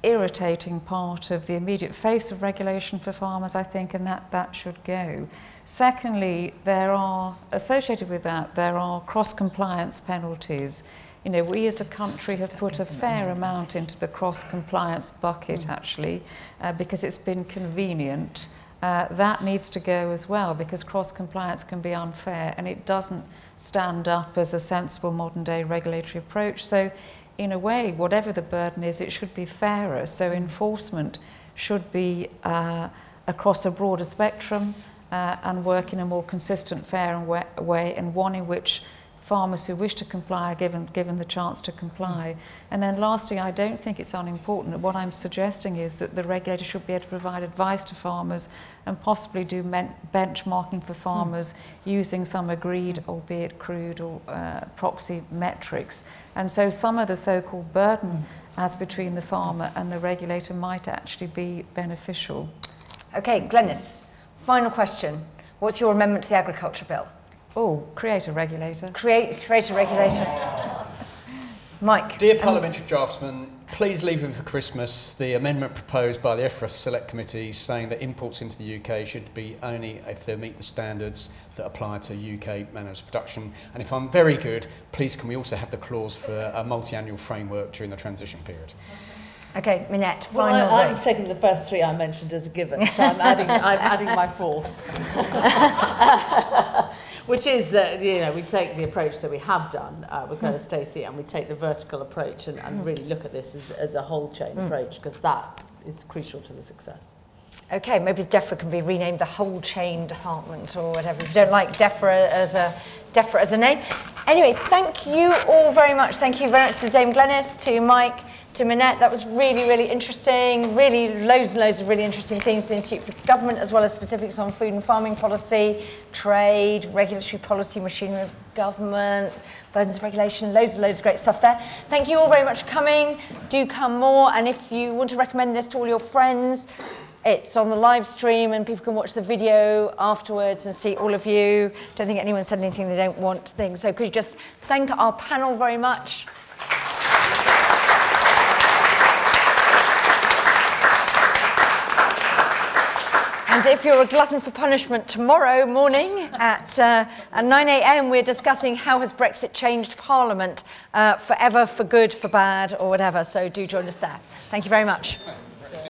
irritating part of the immediate face of regulation for farmers, I think, and that, that should go. Secondly, there are, associated with that, there are cross-compliance penalties. You know, we as a country have put a fair amount into the cross-compliance bucket, actually, uh, because it's been convenient. Uh, that needs to go as well, because cross-compliance can be unfair, and it doesn't stand up as a sensible modern-day regulatory approach. So in a way, whatever the burden is, it should be fairer. So mm. enforcement should be uh, across a broader spectrum uh, and work in a more consistent, fair way, and one in which farmers who wish to comply are given, given the chance to comply. And then lastly, I don't think it's unimportant. What I'm suggesting is that the regulator should be able to provide advice to farmers and possibly do benchmarking for farmers mm. using some agreed, albeit crude or uh, proxy metrics. And so some of the so-called burden mm. as between the farmer and the regulator might actually be beneficial. Okay, Glenys, final question. What's your amendment to the Agriculture Bill? Oh, create a regulator. Create, create a regulator. Mike. Dear Parliamentary Draftsman, please leave in for Christmas the amendment proposed by the EFRAS Select Committee saying that imports into the UK should be only if they meet the standards that apply to UK managed production. And if I'm very good, please can we also have the clause for a multi-annual framework during the transition period? Okay, Minette, well, I, I'm taking the first three I mentioned as a given, so I'm adding, I'm adding my fourth. which is that you know we take the approach that we have done uh, with Greta mm. Stacey and we take the vertical approach and, and really look at this as, as a whole chain mm. approach because that is crucial to the success. Okay, maybe DEFRA can be renamed the whole chain department or whatever. If you don't like DEFRA as a DEFRA as a name. Anyway, thank you all very much. Thank you very much to Dame Glennis, to Mike, to Minette. That was really, really interesting. Really, loads and loads of really interesting themes. The Institute for Government, as well as specifics on food and farming policy, trade, regulatory policy, machinery of government, burdens of regulation, loads and loads of great stuff there. Thank you all very much for coming. Do come more. And if you want to recommend this to all your friends, it's on the live stream and people can watch the video afterwards and see all of you. Don't think anyone said anything they don't want things. So could you just thank our panel very much. And if you're a glutton for punishment, tomorrow morning at, uh, at 9 a.m., we're discussing how has Brexit changed Parliament uh, forever, for good, for bad, or whatever. So do join us there. Thank you very much.